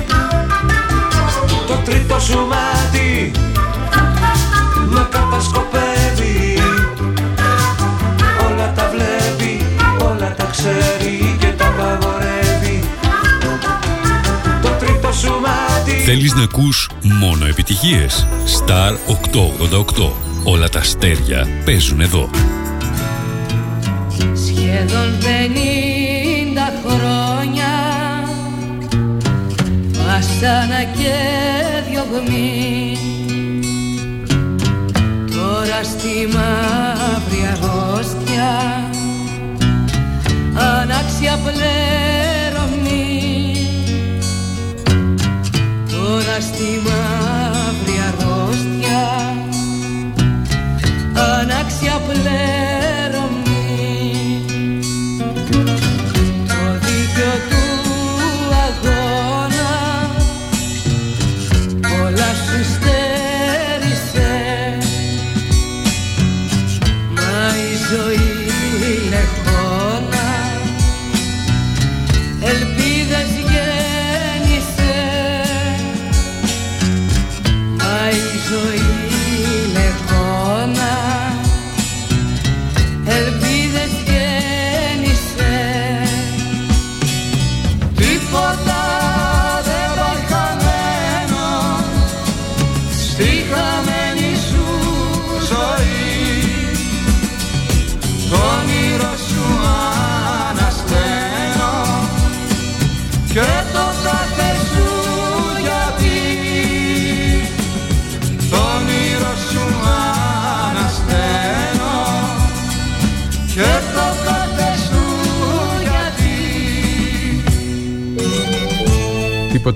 Το τρίτο σου μάτι με κατασκοπεύει ξέρει και τα παγορεύει Το τρίτο σου μάτι Θέλεις να ακούς μόνο επιτυχίες. Star 888. Όλα τα αστέρια παίζουν εδώ. Σχεδόν πενήντα χρόνια Βασάνα και διωγμή Τώρα στη μαύρη αρρώστια Ανάξια πλέρωμη Τώρα στη μαύρη αρρώστια Ανάξια πλέρωμη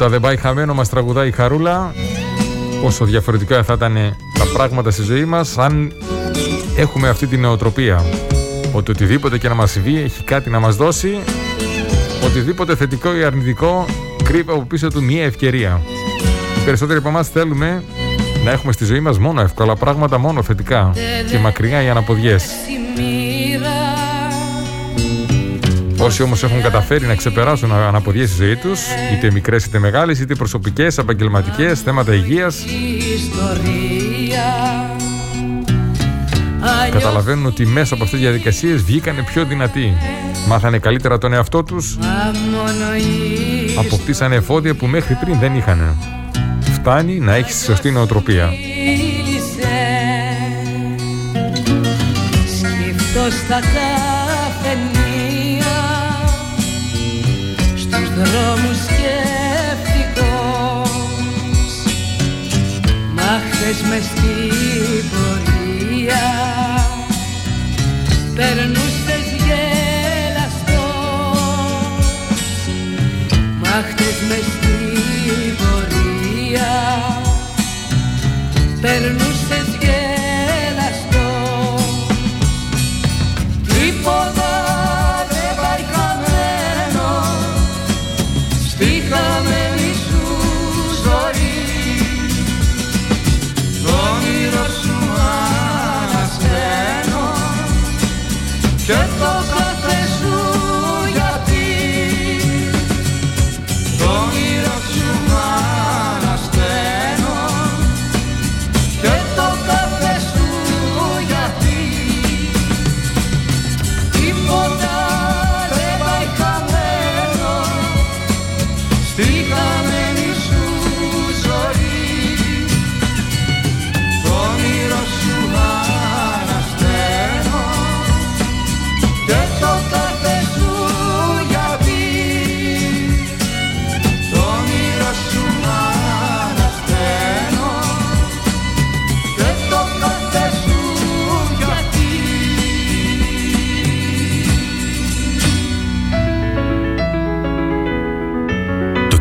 Τίποτα δεν πάει χαμένο, μας τραγουδάει η Χαρούλα. Πόσο διαφορετικά θα ήταν τα πράγματα στη ζωή μας αν έχουμε αυτή την νοοτροπία. Ότι οτιδήποτε και να μας συμβεί έχει κάτι να μας δώσει. Οτιδήποτε θετικό ή αρνητικό κρύβει από πίσω του μία ευκαιρία. Οι περισσότεροι από εμάς θέλουμε να έχουμε στη ζωή μας μόνο εύκολα πράγματα, μόνο θετικά και μακριά οι αναποδιές. Όσοι όμως έχουν καταφέρει να ξεπεράσουν αναποδιέ στη ζωή τους, είτε μικρές είτε μεγάλες, είτε προσωπικές, επαγγελματικές, θέματα υγείας, καταλαβαίνουν ότι μέσα από αυτές τις διαδικασίες βγήκανε πιο δυνατοί. Μάθανε καλύτερα τον εαυτό τους, αποκτήσανε εφόδια που μέχρι πριν δεν είχαν. Φτάνει να έχεις τη σωστή νοοτροπία. Σκεφτώ Στους δρόμους σκεφτικός Μα χθες μες στην πορεία Περνούσες γελαστός Μα χθες μες στην πορεία Περνούσες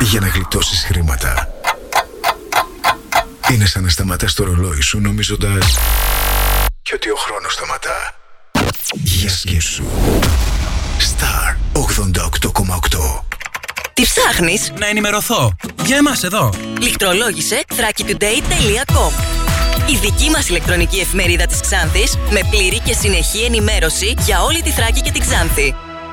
για να γλιτώσεις χρήματα, είναι σαν να σταματάς το ρολόι σου νομίζοντας και ότι ο χρόνος σταματά. Για σκέψου. Star 88,8 Τι ψάχνεις; Να ενημερωθώ. Για εμάς εδώ. Λιχτρολόγησε thrakitoday.com Η δική μας ηλεκτρονική εφημερίδα της Ξάνθης με πλήρη και συνεχή ενημέρωση για όλη τη Θράκη και την Ξάνθη.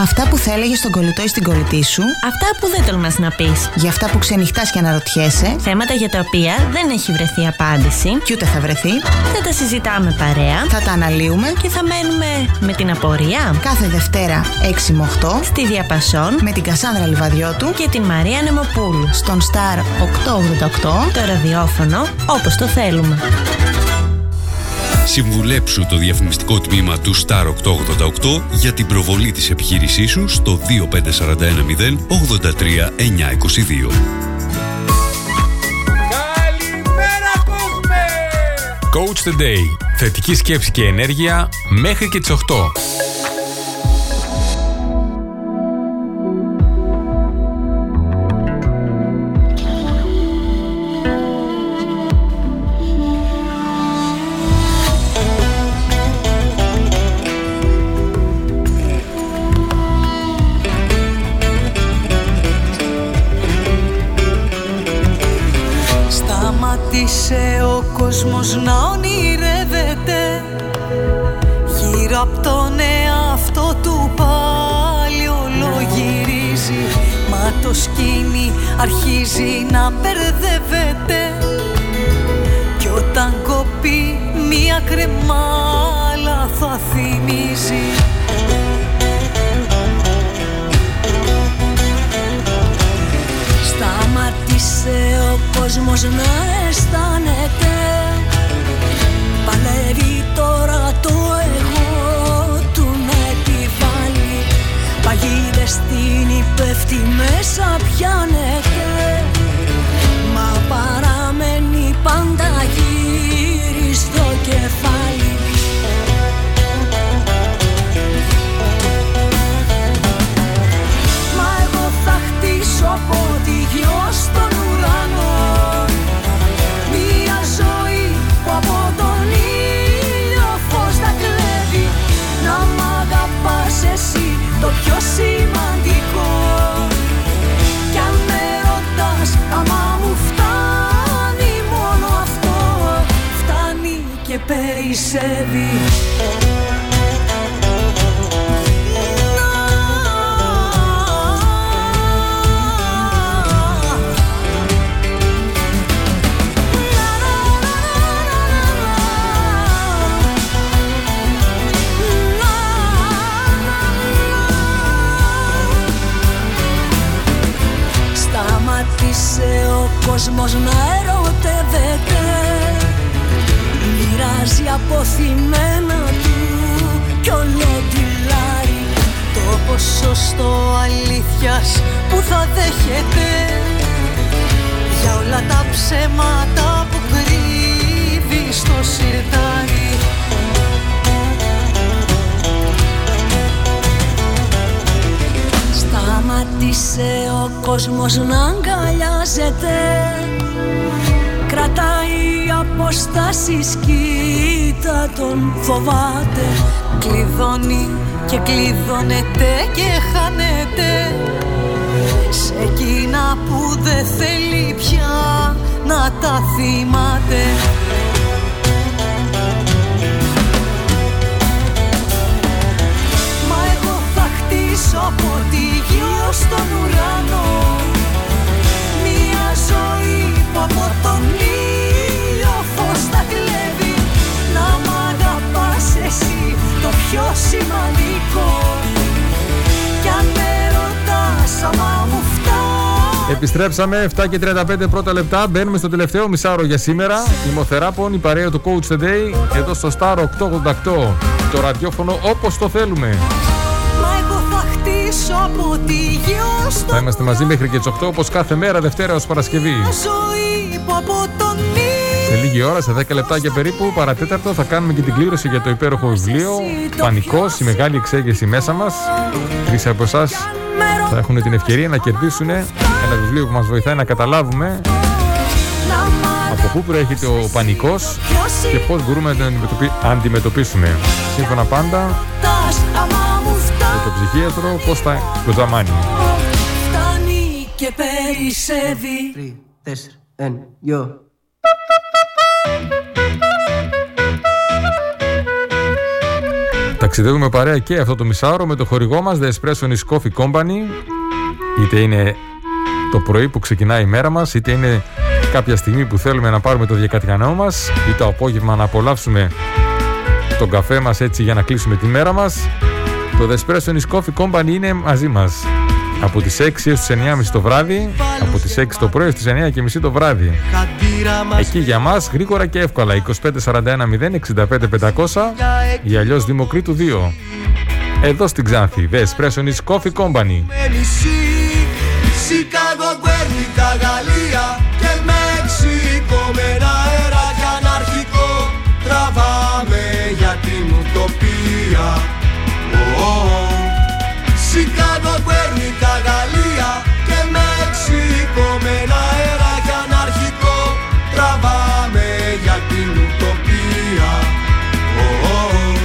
Αυτά που θα έλεγες στον κολλητό ή στην κολλητή σου. Αυτά που δεν τολμάς να πεις. Για αυτά που ξενυχτάς και αναρωτιέσαι. Θέματα για τα οποία δεν έχει βρεθεί απάντηση. Και ούτε θα βρεθεί. Θα τα συζητάμε παρέα. Θα τα αναλύουμε. Και θα μένουμε με την απορία. Κάθε Δευτέρα 6 με 8. Στη Διαπασόν. Με την Κασάνδρα Λιβαδιώτου. Και την Μαρία Νεμοπούλου. Στον Star 888. Το ραδιόφωνο όπως το θέλουμε. Συμβουλέψου το διαφημιστικό τμήμα του Star 888 για την προβολή της επιχείρησής σου στο 25410 83 922. Καλημέρα κόσμε! Coach the Day. Θετική σκέψη και ενέργεια μέχρι και τις 8. αρχίζει να μπερδεύεται. Και όταν κοπεί μία κρεμάλα θα θυμίζει. Σταμάτησε ο κόσμος να αισθάνεται. Παλεύει τώρα το εγώ του να επιβάλλει. Παγίδες στην πέφτει μέσα πιάνεται Μα περισσεύει Σταμάτησε ο κόσμος να Μοιράζει αποθυμένα του κι όλο τυλάρι Το ποσοστό αλήθειας που θα δέχεται Για όλα τα ψέματα που κρύβει στο σιρτάρι. Σταμάτησε ο κόσμος να αγκαλιάζεται. Κρατάει αποστάσεις κοίτα τον φοβάται. Κλειδώνει και κλειδώνεται και χάνεται. Σε εκείνα που δεν θέλει πια να τα θυμάται. Μα εγώ θα χτίσω ποδήγιο στον ουρανό. Μια ζωή που από τον εσύ το πιο σημαντικό Κι αν με ρωτάς άμα μου φτάνει Επιστρέψαμε 7 και 35 πρώτα λεπτά. Μπαίνουμε στο τελευταίο μισάρο για σήμερα. Η Μοθεράπον, η παρέα του Coach Today, εδώ στο Star 888. Το ραδιόφωνο όπως το θέλουμε. Μα εγώ θα χτίσω ποδήγιο στον Θα είμαστε μαζί μέχρι και τις 8 όπως κάθε μέρα Δευτέρα ως Παρασκευή. ζωή που από τον Σε λίγη ώρα, σε 10 λεπτάκια περίπου, παρατέταρτο, θα κάνουμε και την κλήρωση για το υπέροχο βιβλίο Πανικός, η μεγάλη εξέγερση μέσα μας. Τρεις από εσάς θα έχουν την ευκαιρία να κερδίσουν ένα βιβλίο που μας βοηθάει να καταλάβουμε από πού προέρχεται ο πανικός και πώς μπορούμε να τον αντιμετωπι- αντιμετωπίσουμε. Σύμφωνα πάντα άμα μου με τον ψυχίατρο Κώστα Κοζαμάνη. φτάνει και περισσεύει Τέσσερα, ένα, δυο. Ταξιδεύουμε παρέα και αυτό το μισάωρο με το χορηγό μας The Espresso is Coffee Company. Είτε είναι το πρωί που ξεκινάει η μέρα μας είτε είναι κάποια στιγμή που θέλουμε να πάρουμε το διακατιανό μας ή το απόγευμα να απολαύσουμε τον καφέ μας έτσι για να κλείσουμε τη μέρα μας. Το The Espresso is Coffee Company είναι μαζί μας από τις 6 έως τις 9.30 το βράδυ από τις 6 το πρωί έως τις 9.30 το βράδυ. Εκεί για μας γρήγορα και εύκολα 2541 0 65 500 ή αλλιώς Δημοκρίτου 2 Εδώ στην Ξάνθη The Espresso is Coffee Company. Νησί, Σικάγο, Γκουέρνικα, Γαλλία και Μέξικο με ένα αέρα και αναρχικό. Τραβάμε για την ουτοπία. Ω, ω, ω. Σικάγο, Γκουέρνικα, Γαλλία και Μέξικο με ένα αέρα και αναρχικό τραβάμε για την ουτοπία. Ω, ω, ω.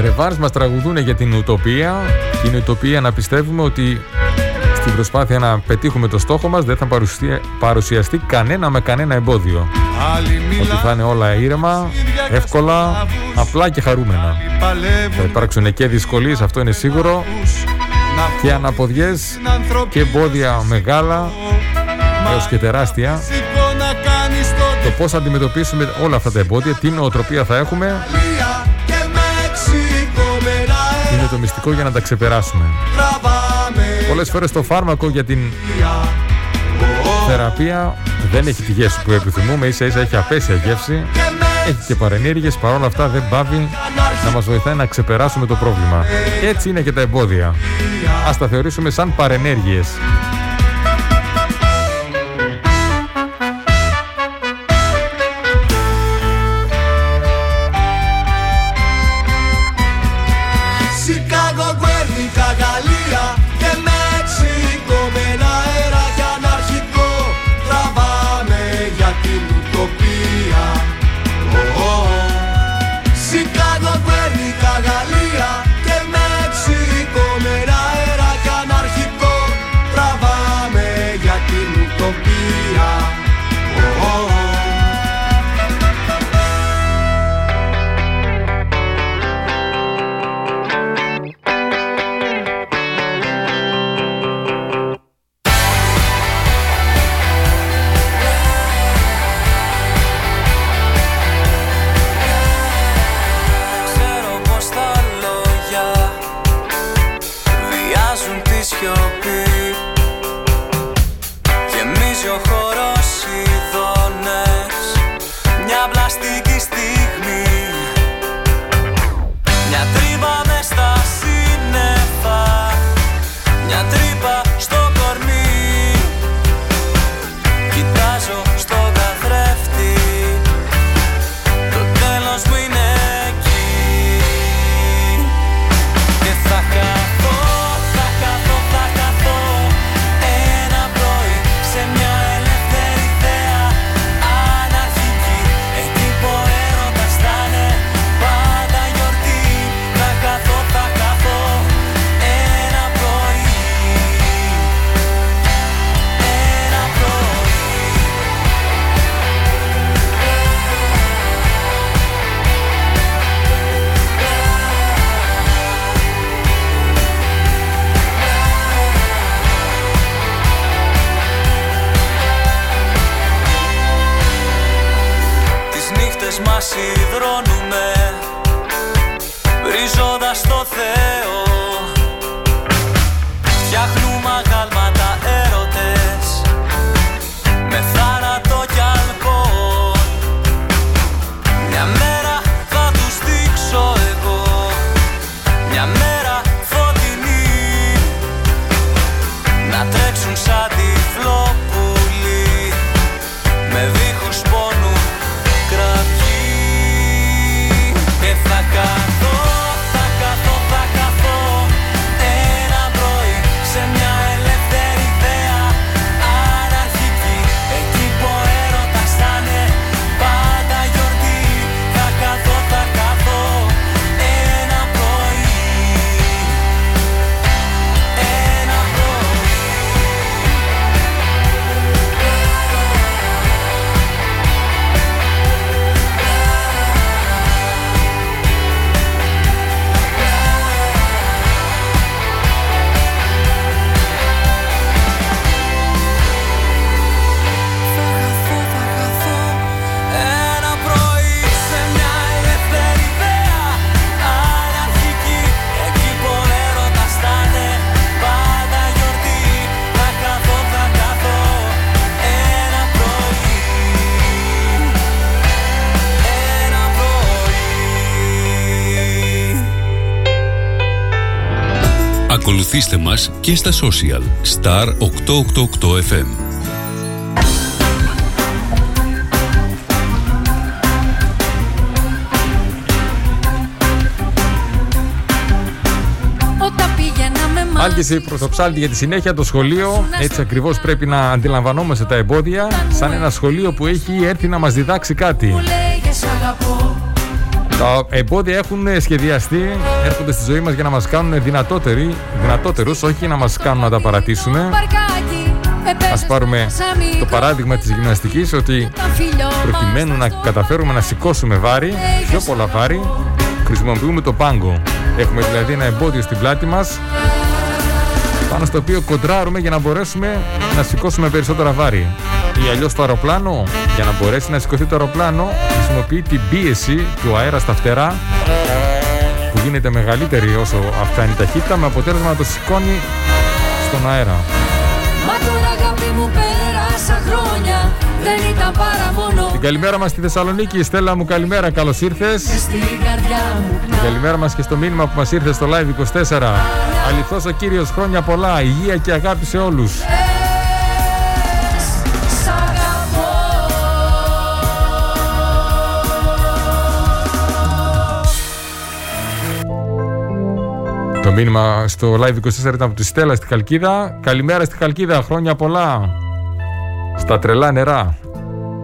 Ρεβάρς μας τραγουδούν για την ουτοπία Την ουτοπία να πιστεύουμε ότι στην προσπάθεια να πετύχουμε το στόχο μας δεν θα παρουσια- παρουσιαστεί κανένα με κανένα εμπόδιο. Ότι θα είναι όλα ήρεμα, εύκολα, απλά και χαρούμενα. Θα υπάρξουν και δυσκολίες, αυτό είναι σίγουρο. Και αναποδιές και εμπόδια μεγάλα έως και τεράστια. το πώς θα αντιμετωπίσουμε όλα αυτά τα εμπόδια, τι νοοτροπία θα έχουμε και Μέξικο με ένα αέρα είναι το μυστικό για να τα ξεπεράσουμε. Τραβάμε Πολλές φορές το φάρμακο για την θεραπεία δεν έχει τη γεύση που επιθυμούμε, ίσα ίσα έχει απέσια γεύση, έχει και παρενέργειες, παρόλα αυτά δεν πάβει να μας βοηθάει να ξεπεράσουμε το πρόβλημα. Έτσι είναι και τα εμπόδια. Ας τα θεωρήσουμε σαν παρενέργειες. Την μας και στα social Star 888 FM. Όταν πήγαινα με Άλκηση προ το ψάλτη για τη συνέχεια το σχολείο. Έτσι ακριβώς πρέπει να αντιλαμβανόμαστε τα εμπόδια. Σαν ένα σχολείο που έχει έρθει να μας διδάξει κάτι. Λέγες αγαπώ Τα εμπόδια έχουν σχεδιαστεί, έρχονται στη ζωή μας για να μας κάνουν δυνατότεροι, δυνατότερους, όχι να μας κάνουν να τα παρατήσουμε. Παρκάκι Α πάρουμε το παράδειγμα της γυμναστικής ότι προκειμένου να καταφέρουμε να σηκώσουμε βάρη, πιο πολλά βάρη, χρησιμοποιούμε το πάγκο. Έχουμε δηλαδή ένα εμπόδιο στην πλάτη μας πάνω στο οποίο κοντράρουμε για να μπορέσουμε να σηκώσουμε περισσότερα βάρη. Ή αλλιώς το αεροπλάνο, για να μπορέσει να σηκωθεί το αεροπλάνο, χρησιμοποιεί την πίεση του αέρα στα φτερά που γίνεται μεγαλύτερη όσο αυξάνει η ταχύτητα με αποτέλεσμα να το σηκώνει στον αέρα. Μα τώρα αγάπη μου πέρασα χρόνια Δεν ήταν παρά μόνο καλημέρα μας στη Θεσσαλονίκη. Στέλλα μου, καλημέρα, καλώς ήρθες. Καλημέρα μας και στο μήνυμα που μας ήρθε στο Live 24. Αληθώς ο Κύριος χρόνια πολλά, υγεία και αγάπη σε όλους. Το μήνυμα στο Live 24 ήταν από τη Στέλλα στη Χαλκίδα. Καλημέρα στη Χαλκίδα, χρόνια πολλά. Στα τρελά νερά.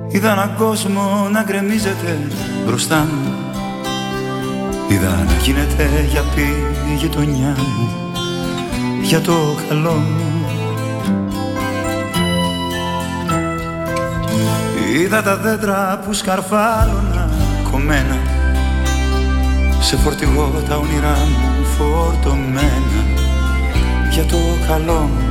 Είδα έναν κόσμο να γκρεμίζεται μπροστά μου Είδα να γίνεται για πει η γειτονιά μου Για το καλό μου Είδα τα δέντρα που σκαρφάλωνα κομμένα Σε φορτηγό τα όνειρά μου φορτωμένα Για το καλό μου.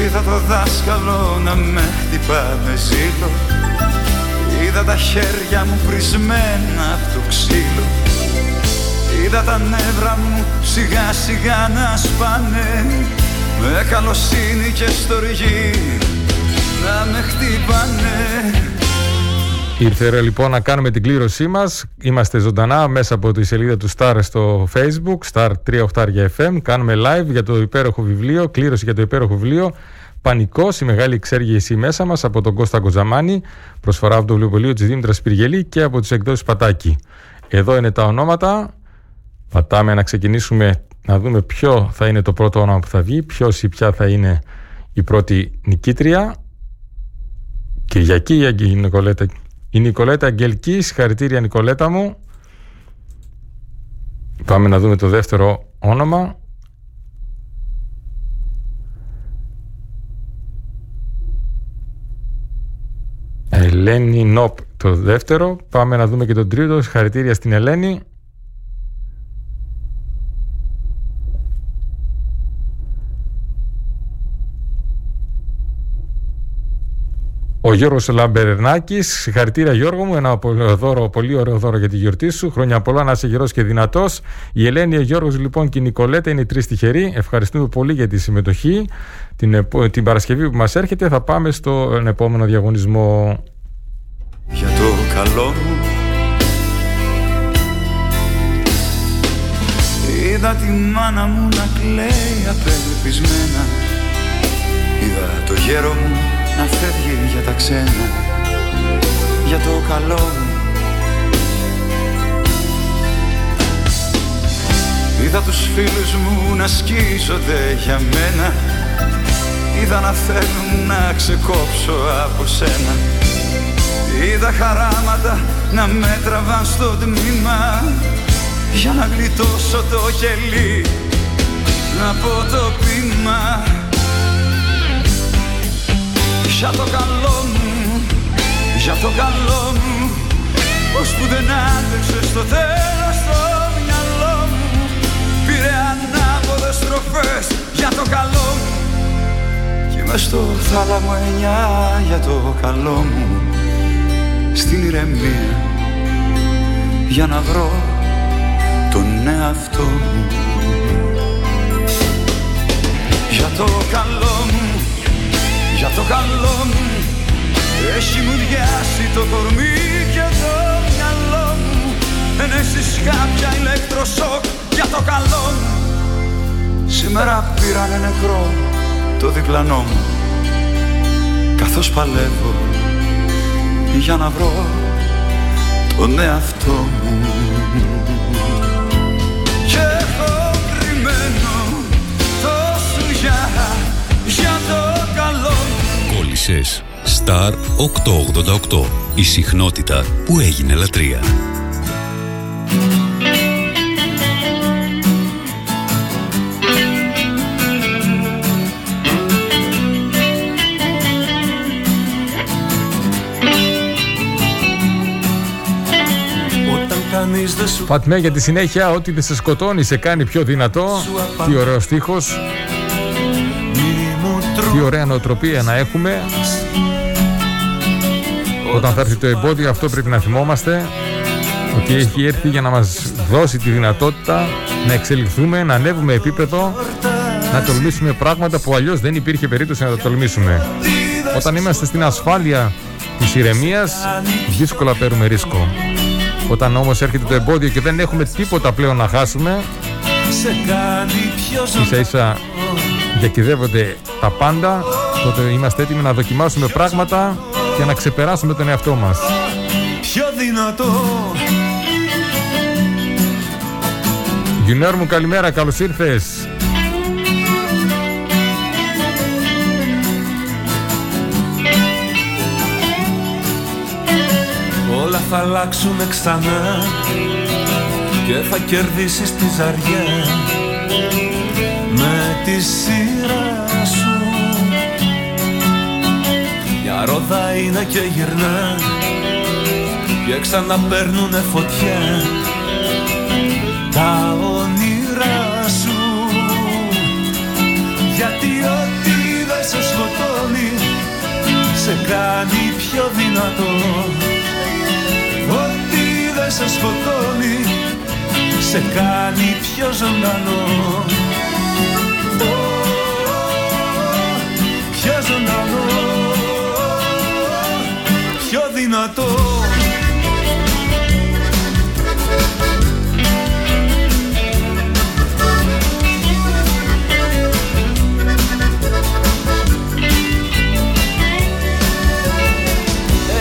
Είδα το δάσκαλο να με χτυπά με ζήλο. Είδα τα χέρια μου πρισμένα από το ξύλο. Είδα τα νεύρα μου σιγά σιγά να σπάνε. Με καλοσύνη και στοργή να με χτυπάνε Ήρθε ώρα λοιπόν να κάνουμε την κλήρωσή μας. Είμαστε ζωντανά μέσα από τη σελίδα του Star στο Facebook, Star 38 FM. Κάνουμε live για το υπέροχο βιβλίο, κλήρωση για το υπέροχο βιβλίο. Πανικός, η μεγάλη εξέργηση μέσα μας από τον Κώστα Κοζαμάνη, προσφορά από το βιβλιοπωλείο τη Δήμητρας Πυργελή και από τις εκδόσεις Πατάκη. Εδώ είναι τα ονόματα. Πατάμε να ξεκινήσουμε να δούμε ποιο θα είναι το πρώτο όνομα που θα βγει, ποιος ή ποια θα είναι η πρώτη νικήτρια. Κυριακή η Νικολέτα, η Νικολέτα Αγγελική, συγχαρητήρια Νικολέτα μου. Πάμε να δούμε το δεύτερο όνομα. Ελένη Νόπ το δεύτερο. Πάμε να δούμε και τον τρίτο. Συγχαρητήρια στην Ελένη. Ο Γιώργος Λαμπερνάκης, συγχαρητήρια Γιώργο μου, ένα δώρο, πολύ ωραίο δώρο για τη γιορτή σου. Χρόνια πολλά να είσαι γερός και δυνατός. Η Ελένη, ο Γιώργος λοιπόν και η Νικολέτα είναι οι τρεις τυχεροί. Ευχαριστούμε πολύ για τη συμμετοχή. Την, την Παρασκευή που μας έρχεται θα πάμε στον επόμενο διαγωνισμό. Για το καλό μου Είδα τη μάνα μου να κλαίει απελπισμένα Είδα το γέρο μου να φεύγει για τα ξένα Για το καλό μου. Είδα τους φίλους μου να σκίζονται για μένα. Είδα να θέλουν να ξεκόψω από σένα. Είδα χαράματα να με τραβάν στο τμήμα. Για να γλιτώσω το κελί Να πω το πείμα Για το καλό μου, για το καλό μου Πως που δεν άντεξε στο τέλος το μυαλό μου Πήρε ανάποδες στροφές για το καλό μου. Και μες στο θάλαμο εννιά για το καλό μου στην ηρεμία για να βρω τον εαυτό μου. Για το καλό μου, για το καλό μου έχει μου διάσει το κορμί και το μυαλό μου. Ενέσεις κάποια ηλεκτροσόκ για το καλό μου Σήμερα πήρανε νεκρό το διπλανό μου. Καθώς παλεύω για να βρω τον εαυτό μου Κόλλησες Star 888 Η συχνότητα που έγινε λατρεία Φατμέ για τη συνέχεια, ό,τι δεν σε σκοτώνει σε κάνει πιο δυνατό. Τι ωραίος στίχος. Τι ωραία νοοτροπία να έχουμε. Όταν θα έρθει το εμπόδιο αυτό πρέπει να θυμόμαστε ότι έχει έρθει για να μας δώσει τη δυνατότητα να εξελιχθούμε, να ανέβουμε επίπεδο να τολμήσουμε πράγματα που αλλιώς δεν υπήρχε περίπτωση να τα τολμήσουμε. Όταν είμαστε στην ασφάλεια της ηρεμίας, δύσκολα παίρνουμε ρίσκο. Όταν όμως έρχεται το εμπόδιο και δεν έχουμε τίποτα πλέον να χάσουμε, ίσα ίσα διακυδεύονται τα πάντα, τότε είμαστε έτοιμοι να δοκιμάσουμε πράγματα και να ξεπεράσουμε τον εαυτό μας. Πιο δυνατό Γιουνέρ μου καλημέρα, καλώς ήρθες. Όλα θα αλλάξουν ξανά και θα κερδίσεις τη ζαριά με τη σειρά σου. Μια ρόδα είναι και γυρνά και ξαναπαίρνουνε φωτιά. Τα όνειρά σου. Γιατί ό,τι δεν σε σκοτώνει σε κάνει πιο δυνατό. Ό,τι δεν σε σκοτώνει σε κάνει πιο ζωντανό. Ω, Πιο ζωντανό Πιο δυνατό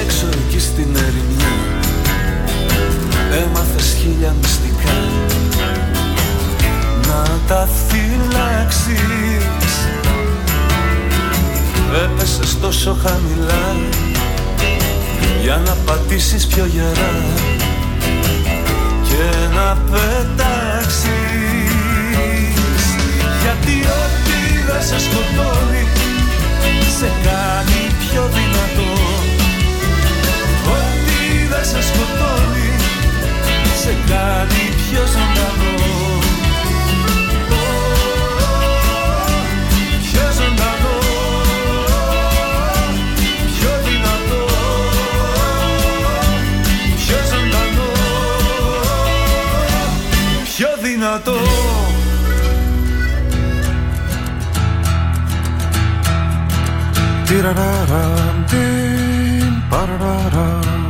Έξω εκεί στην ερημιά Έμαθες χίλια μυστικά. Να τα τόσο χαμηλά. Για να πατήσεις πιο γερά. Και να πετάξεις Τιραραραμ, τιμ, παραραραμ.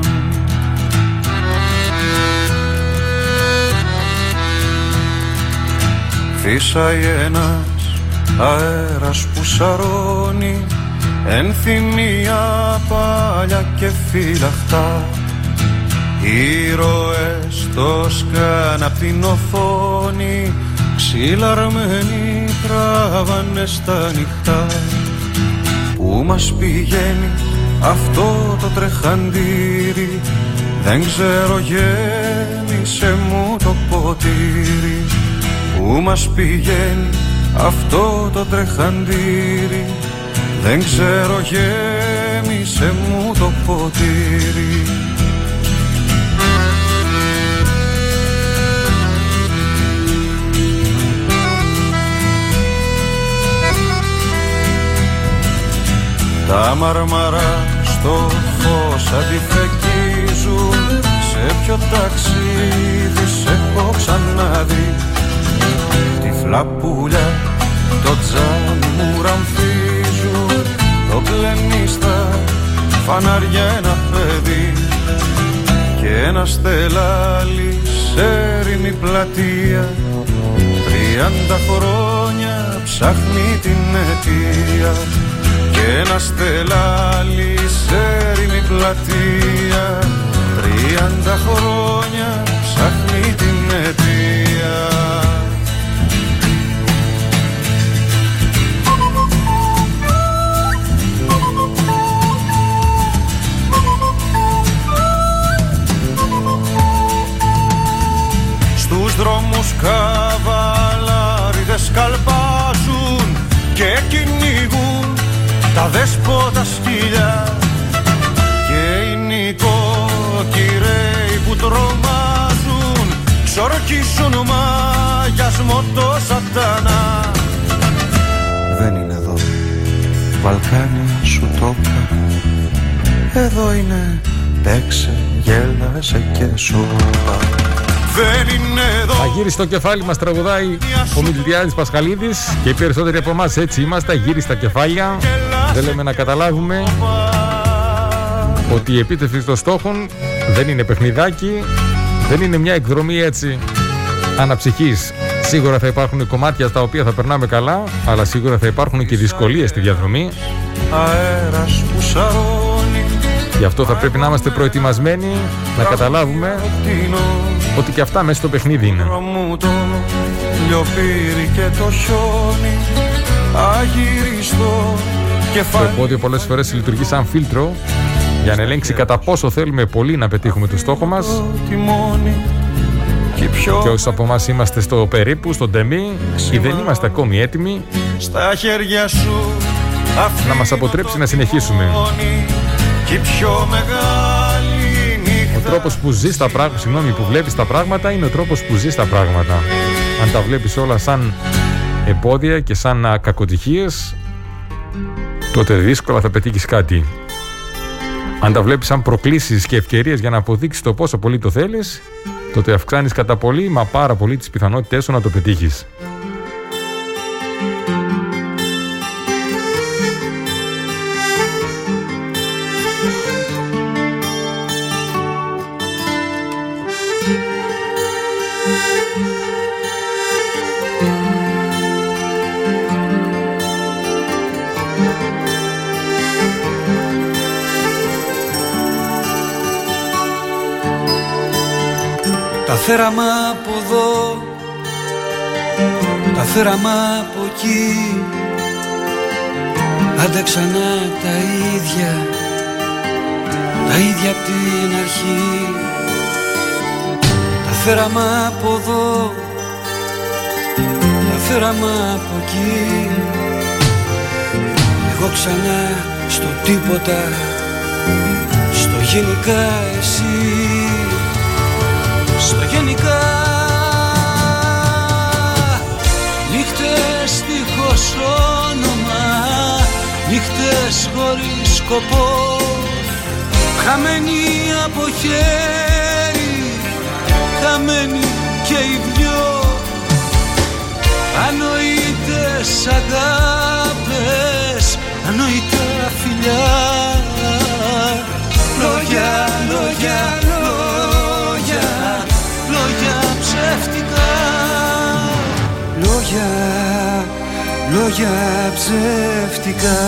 Φύσαει ένας αέρας που σαρώνει Ενθυμία παλιά και φυλαχτά Ήρωες το σκάν απ' την οθόνη Ξυλαρμένοι τράβανε στα νυχτά Πού μας πηγαίνει αυτό το τρεχαντήρι. Δεν ξέρω γέμισε μου το ποτήρι. Πού μας πηγαίνει αυτό το τρεχαντήρι; Δεν ξέρω γέμισε μου το ποτήρι Τα μαρμαρά στο φως αντιφεκίζουν. Σε ποιο ταξίδι σε έχω ξαναδεί. Τυφλά πουλιά το τζάμι μου ραμφίζουν Το πλενίστα φαναριά ένα παιδί. Και ένα στελάλι σε έρημη πλατεία Τριάντα χρόνια ψάχνει την αιτία και ένα στελάλι σε έρημη πλατεία. Τριάντα χρόνια ψάχνει την αιτία. Στους δρόμους καβαλάριδες καλπάζουν και κυνηγούν τα δέσποτα σκυλιά. Και οι νοικοκυρέοι που τρομάζουν ξορκίσουν μαγιασμό το σατανά Δεν είναι εδώ. Βαλκάνια σου το είπα Εδώ είναι. Παίξε, γέλασε και σου είπα δεν είναι εδώ Θα γύρισε το κεφάλι μας τραγουδάει ο Μιλτιάδης Πασχαλίδης και οι περισσότεροι από εμάς έτσι είμαστε, γύρισε τα κεφάλια. Δεν λέμε να καταλάβουμε ότι η επίτευξη των στόχων δεν είναι παιχνιδάκι, δεν είναι μια εκδρομή έτσι αναψυχής. Σίγουρα θα υπάρχουν κομμάτια στα οποία θα περνάμε καλά, αλλά σίγουρα θα υπάρχουν και δυσκολίες στη διαδρομή. αέρας που σαρώνει Γι' αυτό θα πρέπει να είμαστε προετοιμασμένοι να καταλάβουμε ότι και αυτά μέσα στο παιχνίδι είναι. μου το λιοπύρι και το χιόνι αγύριστο Το κεφάλι επόδιο πολλές φορές λειτουργεί σαν φίλτρο για να ελέγξει κατά πόσο θέλουμε πολύ να πετύχουμε το στόχο μας τιμόνι και πιο και όσοι από εμάς είμαστε στο περίπου, στον τεμή ή δεν είμαστε ακόμη έτοιμοι στα χέρια σου να μας αποτρέψει να συνεχίσουμε. αφήνει και η πιο μεγάλη νύχτα Ο τρόπος που ζεις τα πράγματα, συγγνώμη, που βλέπεις τα πράγματα είναι ο τρόπος που ζεις τα πράγματα. Αν τα βλέπεις όλα σαν επόδια και σαν α, κακοτυχίες, τότε δύσκολα θα πετύχεις κάτι. Αν τα βλέπεις σαν προκλήσεις και ευκαιρίες για να αποδείξεις το πόσο πολύ το θέλεις, τότε αυξάνεις κατά πολύ, μα πάρα πολύ τις πιθανότητές σου να το πετύχεις. Θέραμα από εδώ Τα θέραμα από εκεί. Άντα ξανά τα ίδια Τα ίδια απ' την αρχή. Τα θέραμα από εδώ Τα θέραμα από εκεί. Εγώ ξανά στο τίποτα Στο γενικά εσύ Νύχτες χωρίς σκοπό. Χαμένοι από χέρι Χαμένοι και οι δυο. Ανοήτες αγάπες Ανοητά φιλιά. Λόγια, λόγια, λόγια Λόγια ψεύτικα. Λόγια, λόγια ψεύτικα.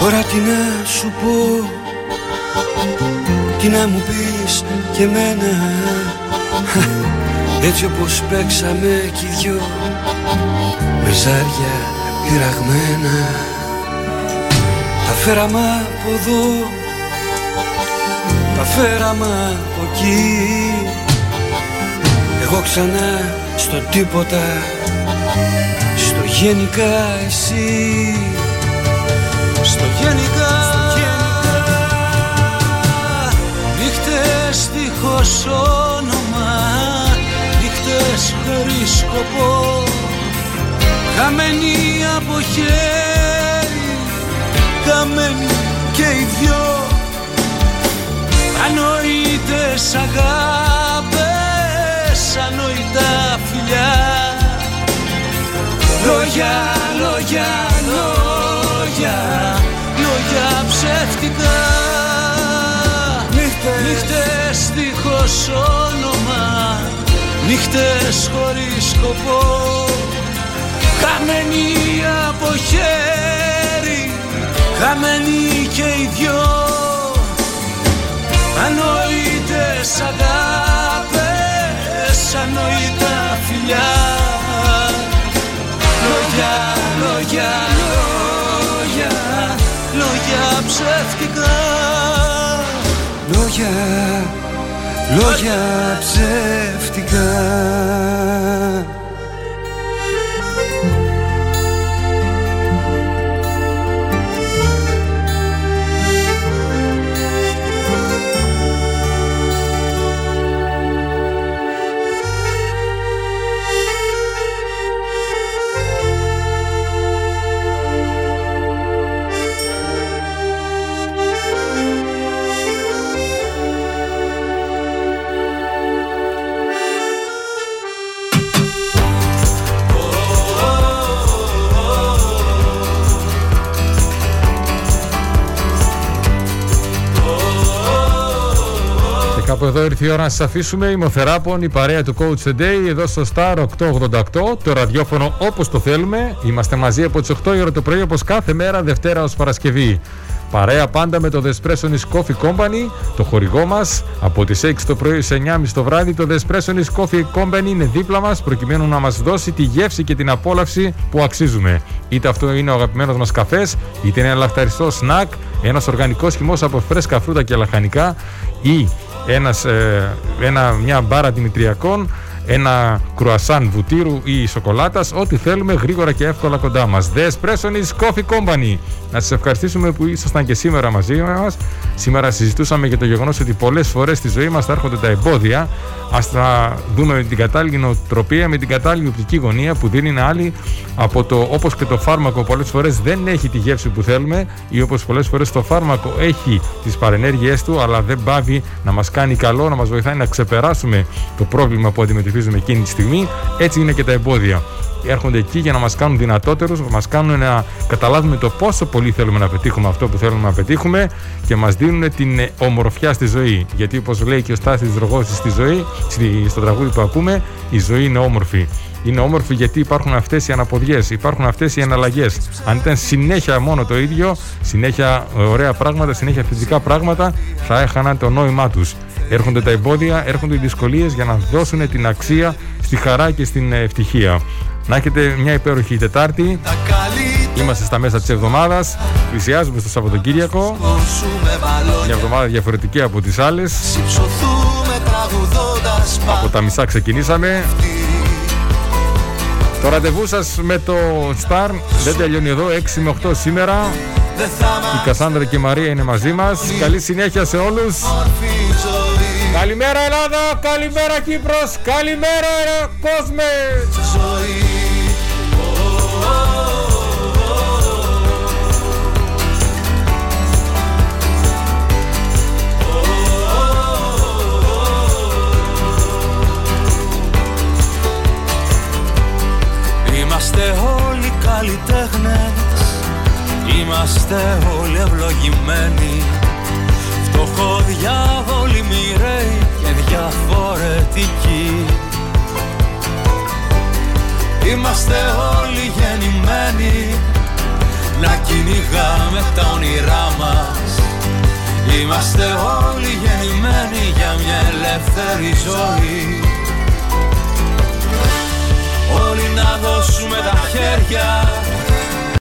Τώρα τι να σου πω Τι να μου πεις και εμένα. Έτσι όπως παίξαμε κι οι δυο Με ζάρια πειραγμένα. Τα φέραμε από εδώ Τα φέραμε από εκεί. Εγώ ξανά στο τίποτα Στο γενικά εσύ. Στο γενικά. Νύχτες δίχως όνομα Νύχτες χωρίς σκοπό Χαμένοι από χέρι Χαμένοι και οι δυο. Ανοήτες αγάπες Ανοητά φιλιά. Λόγια, λόγια, λόγια Λόγια ψεύτικα. Νύχτες, Νύχτες δίχως όνομα Νύχτες χωρίς σκοπό Χαμένοι από χέρι Χαμένοι και οι δυο. Ανοήτες αγάπες Ανοητά φιλιά. Λόγια, λόγια, λόγια Λόγια ψεύτικα. Λόγια, λόγια ψεύτικα Κάπου εδώ ήρθε η ώρα να σας αφήσουμε. Είμαι ο Θεράπων, η παρέα του Coach the Day, εδώ στο Star 888, το ραδιόφωνο όπως το θέλουμε. Είμαστε μαζί από τις 8 η ώρα το πρωί, όπως κάθε μέρα, Δευτέρα ως Παρασκευή. Παρέα πάντα με το Despressonis Coffee Company, το χορηγό μας. Από τις 6 το πρωί σε 9.30 το βράδυ, το Despressonis Coffee Company είναι δίπλα μας, προκειμένου να μας δώσει τη γεύση και την απόλαυση που αξίζουμε. Είτε αυτό είναι ο αγαπημένος μας καφές, είτε είναι ένα λαχταριστό σνακ, ένας οργανικός χυμός από φρέσκα φρούτα και λαχανικά ή ένας, ε, ένα, μια μπάρα δημητριακών ένα κρουασάν βουτύρου ή σοκολάτας, ό,τι θέλουμε γρήγορα και εύκολα κοντά μας. The Espressonis Coffee Company. Να σας ευχαριστήσουμε που ήσασταν και σήμερα μαζί μας. Σήμερα συζητούσαμε για το γεγονός ότι πολλές φορές στη ζωή μας θα έρχονται τα εμπόδια. Ας τα δούμε με την κατάλληλη νοοτροπία, με την κατάλληλη οπτική γωνία που δίνει άλλη από το όπως και το φάρμακο πολλές φορές δεν έχει τη γεύση που θέλουμε ή όπως πολλές φορές το φάρμακο έχει τις παρενέργειές του αλλά δεν πάβει να μας κάνει καλό, να μας βοηθάει να ξεπεράσουμε το πρόβλημα που αντιμετωπίζουμε εκείνη τη στιγμή. Έτσι είναι και τα εμπόδια. Έρχονται εκεί για να μας κάνουν δυνατότερους, να μας κάνουν να καταλάβουμε το πόσο πολύ θέλουμε να πετύχουμε αυτό που θέλουμε να πετύχουμε και μας δίνουν την ομορφιά στη ζωή. Γιατί όπως λέει και ο Στάσης Δρογώσης στη ζωή, στο τραγούδι που ακούμε, η ζωή είναι όμορφη. Είναι όμορφη γιατί υπάρχουν αυτές οι αναποδιές, υπάρχουν αυτές οι εναλλαγές. Αν ήταν συνέχεια μόνο το ίδιο, συνέχεια ωραία πράγματα, συνέχεια θετικά πράγματα, θα έχαναν το νόημά τους. Έρχονται τα εμπόδια, έρχονται οι δυσκολίες για να δώσουν την αξία στη χαρά και στην ευτυχία. Να έχετε μια υπέροχη Τετάρτη. Είμαστε στα μέσα της εβδομάδας. Πλησιάζουμε στο Σαββατοκύριακο. Μια εβδομάδα διαφορετική από τις άλλες. Από τα μισά ξεκινήσαμε. Το ραντεβού σας με το Star δεν τελειώνει εδώ 6 με 8 σήμερα. Η Κασάνδρα και η Μαρία είναι μαζί μας. Καλή συνέχεια σε όλους. Καλημέρα Ελλάδα, καλημέρα Κύπρος, καλημέρα κόσμε. Είμαστε όλοι καλλιτέχνες Είμαστε όλοι ευλογημένοι. Φτωχοδιάβολοι μοιραίοι και διαφορετικοί. Είμαστε όλοι γεννημένοι Να κυνηγάμε τα όνειρά μας. Είμαστε όλοι γεννημένοι για μια ελεύθερη ζωή. Όλοι να δώσουμε τα χέρια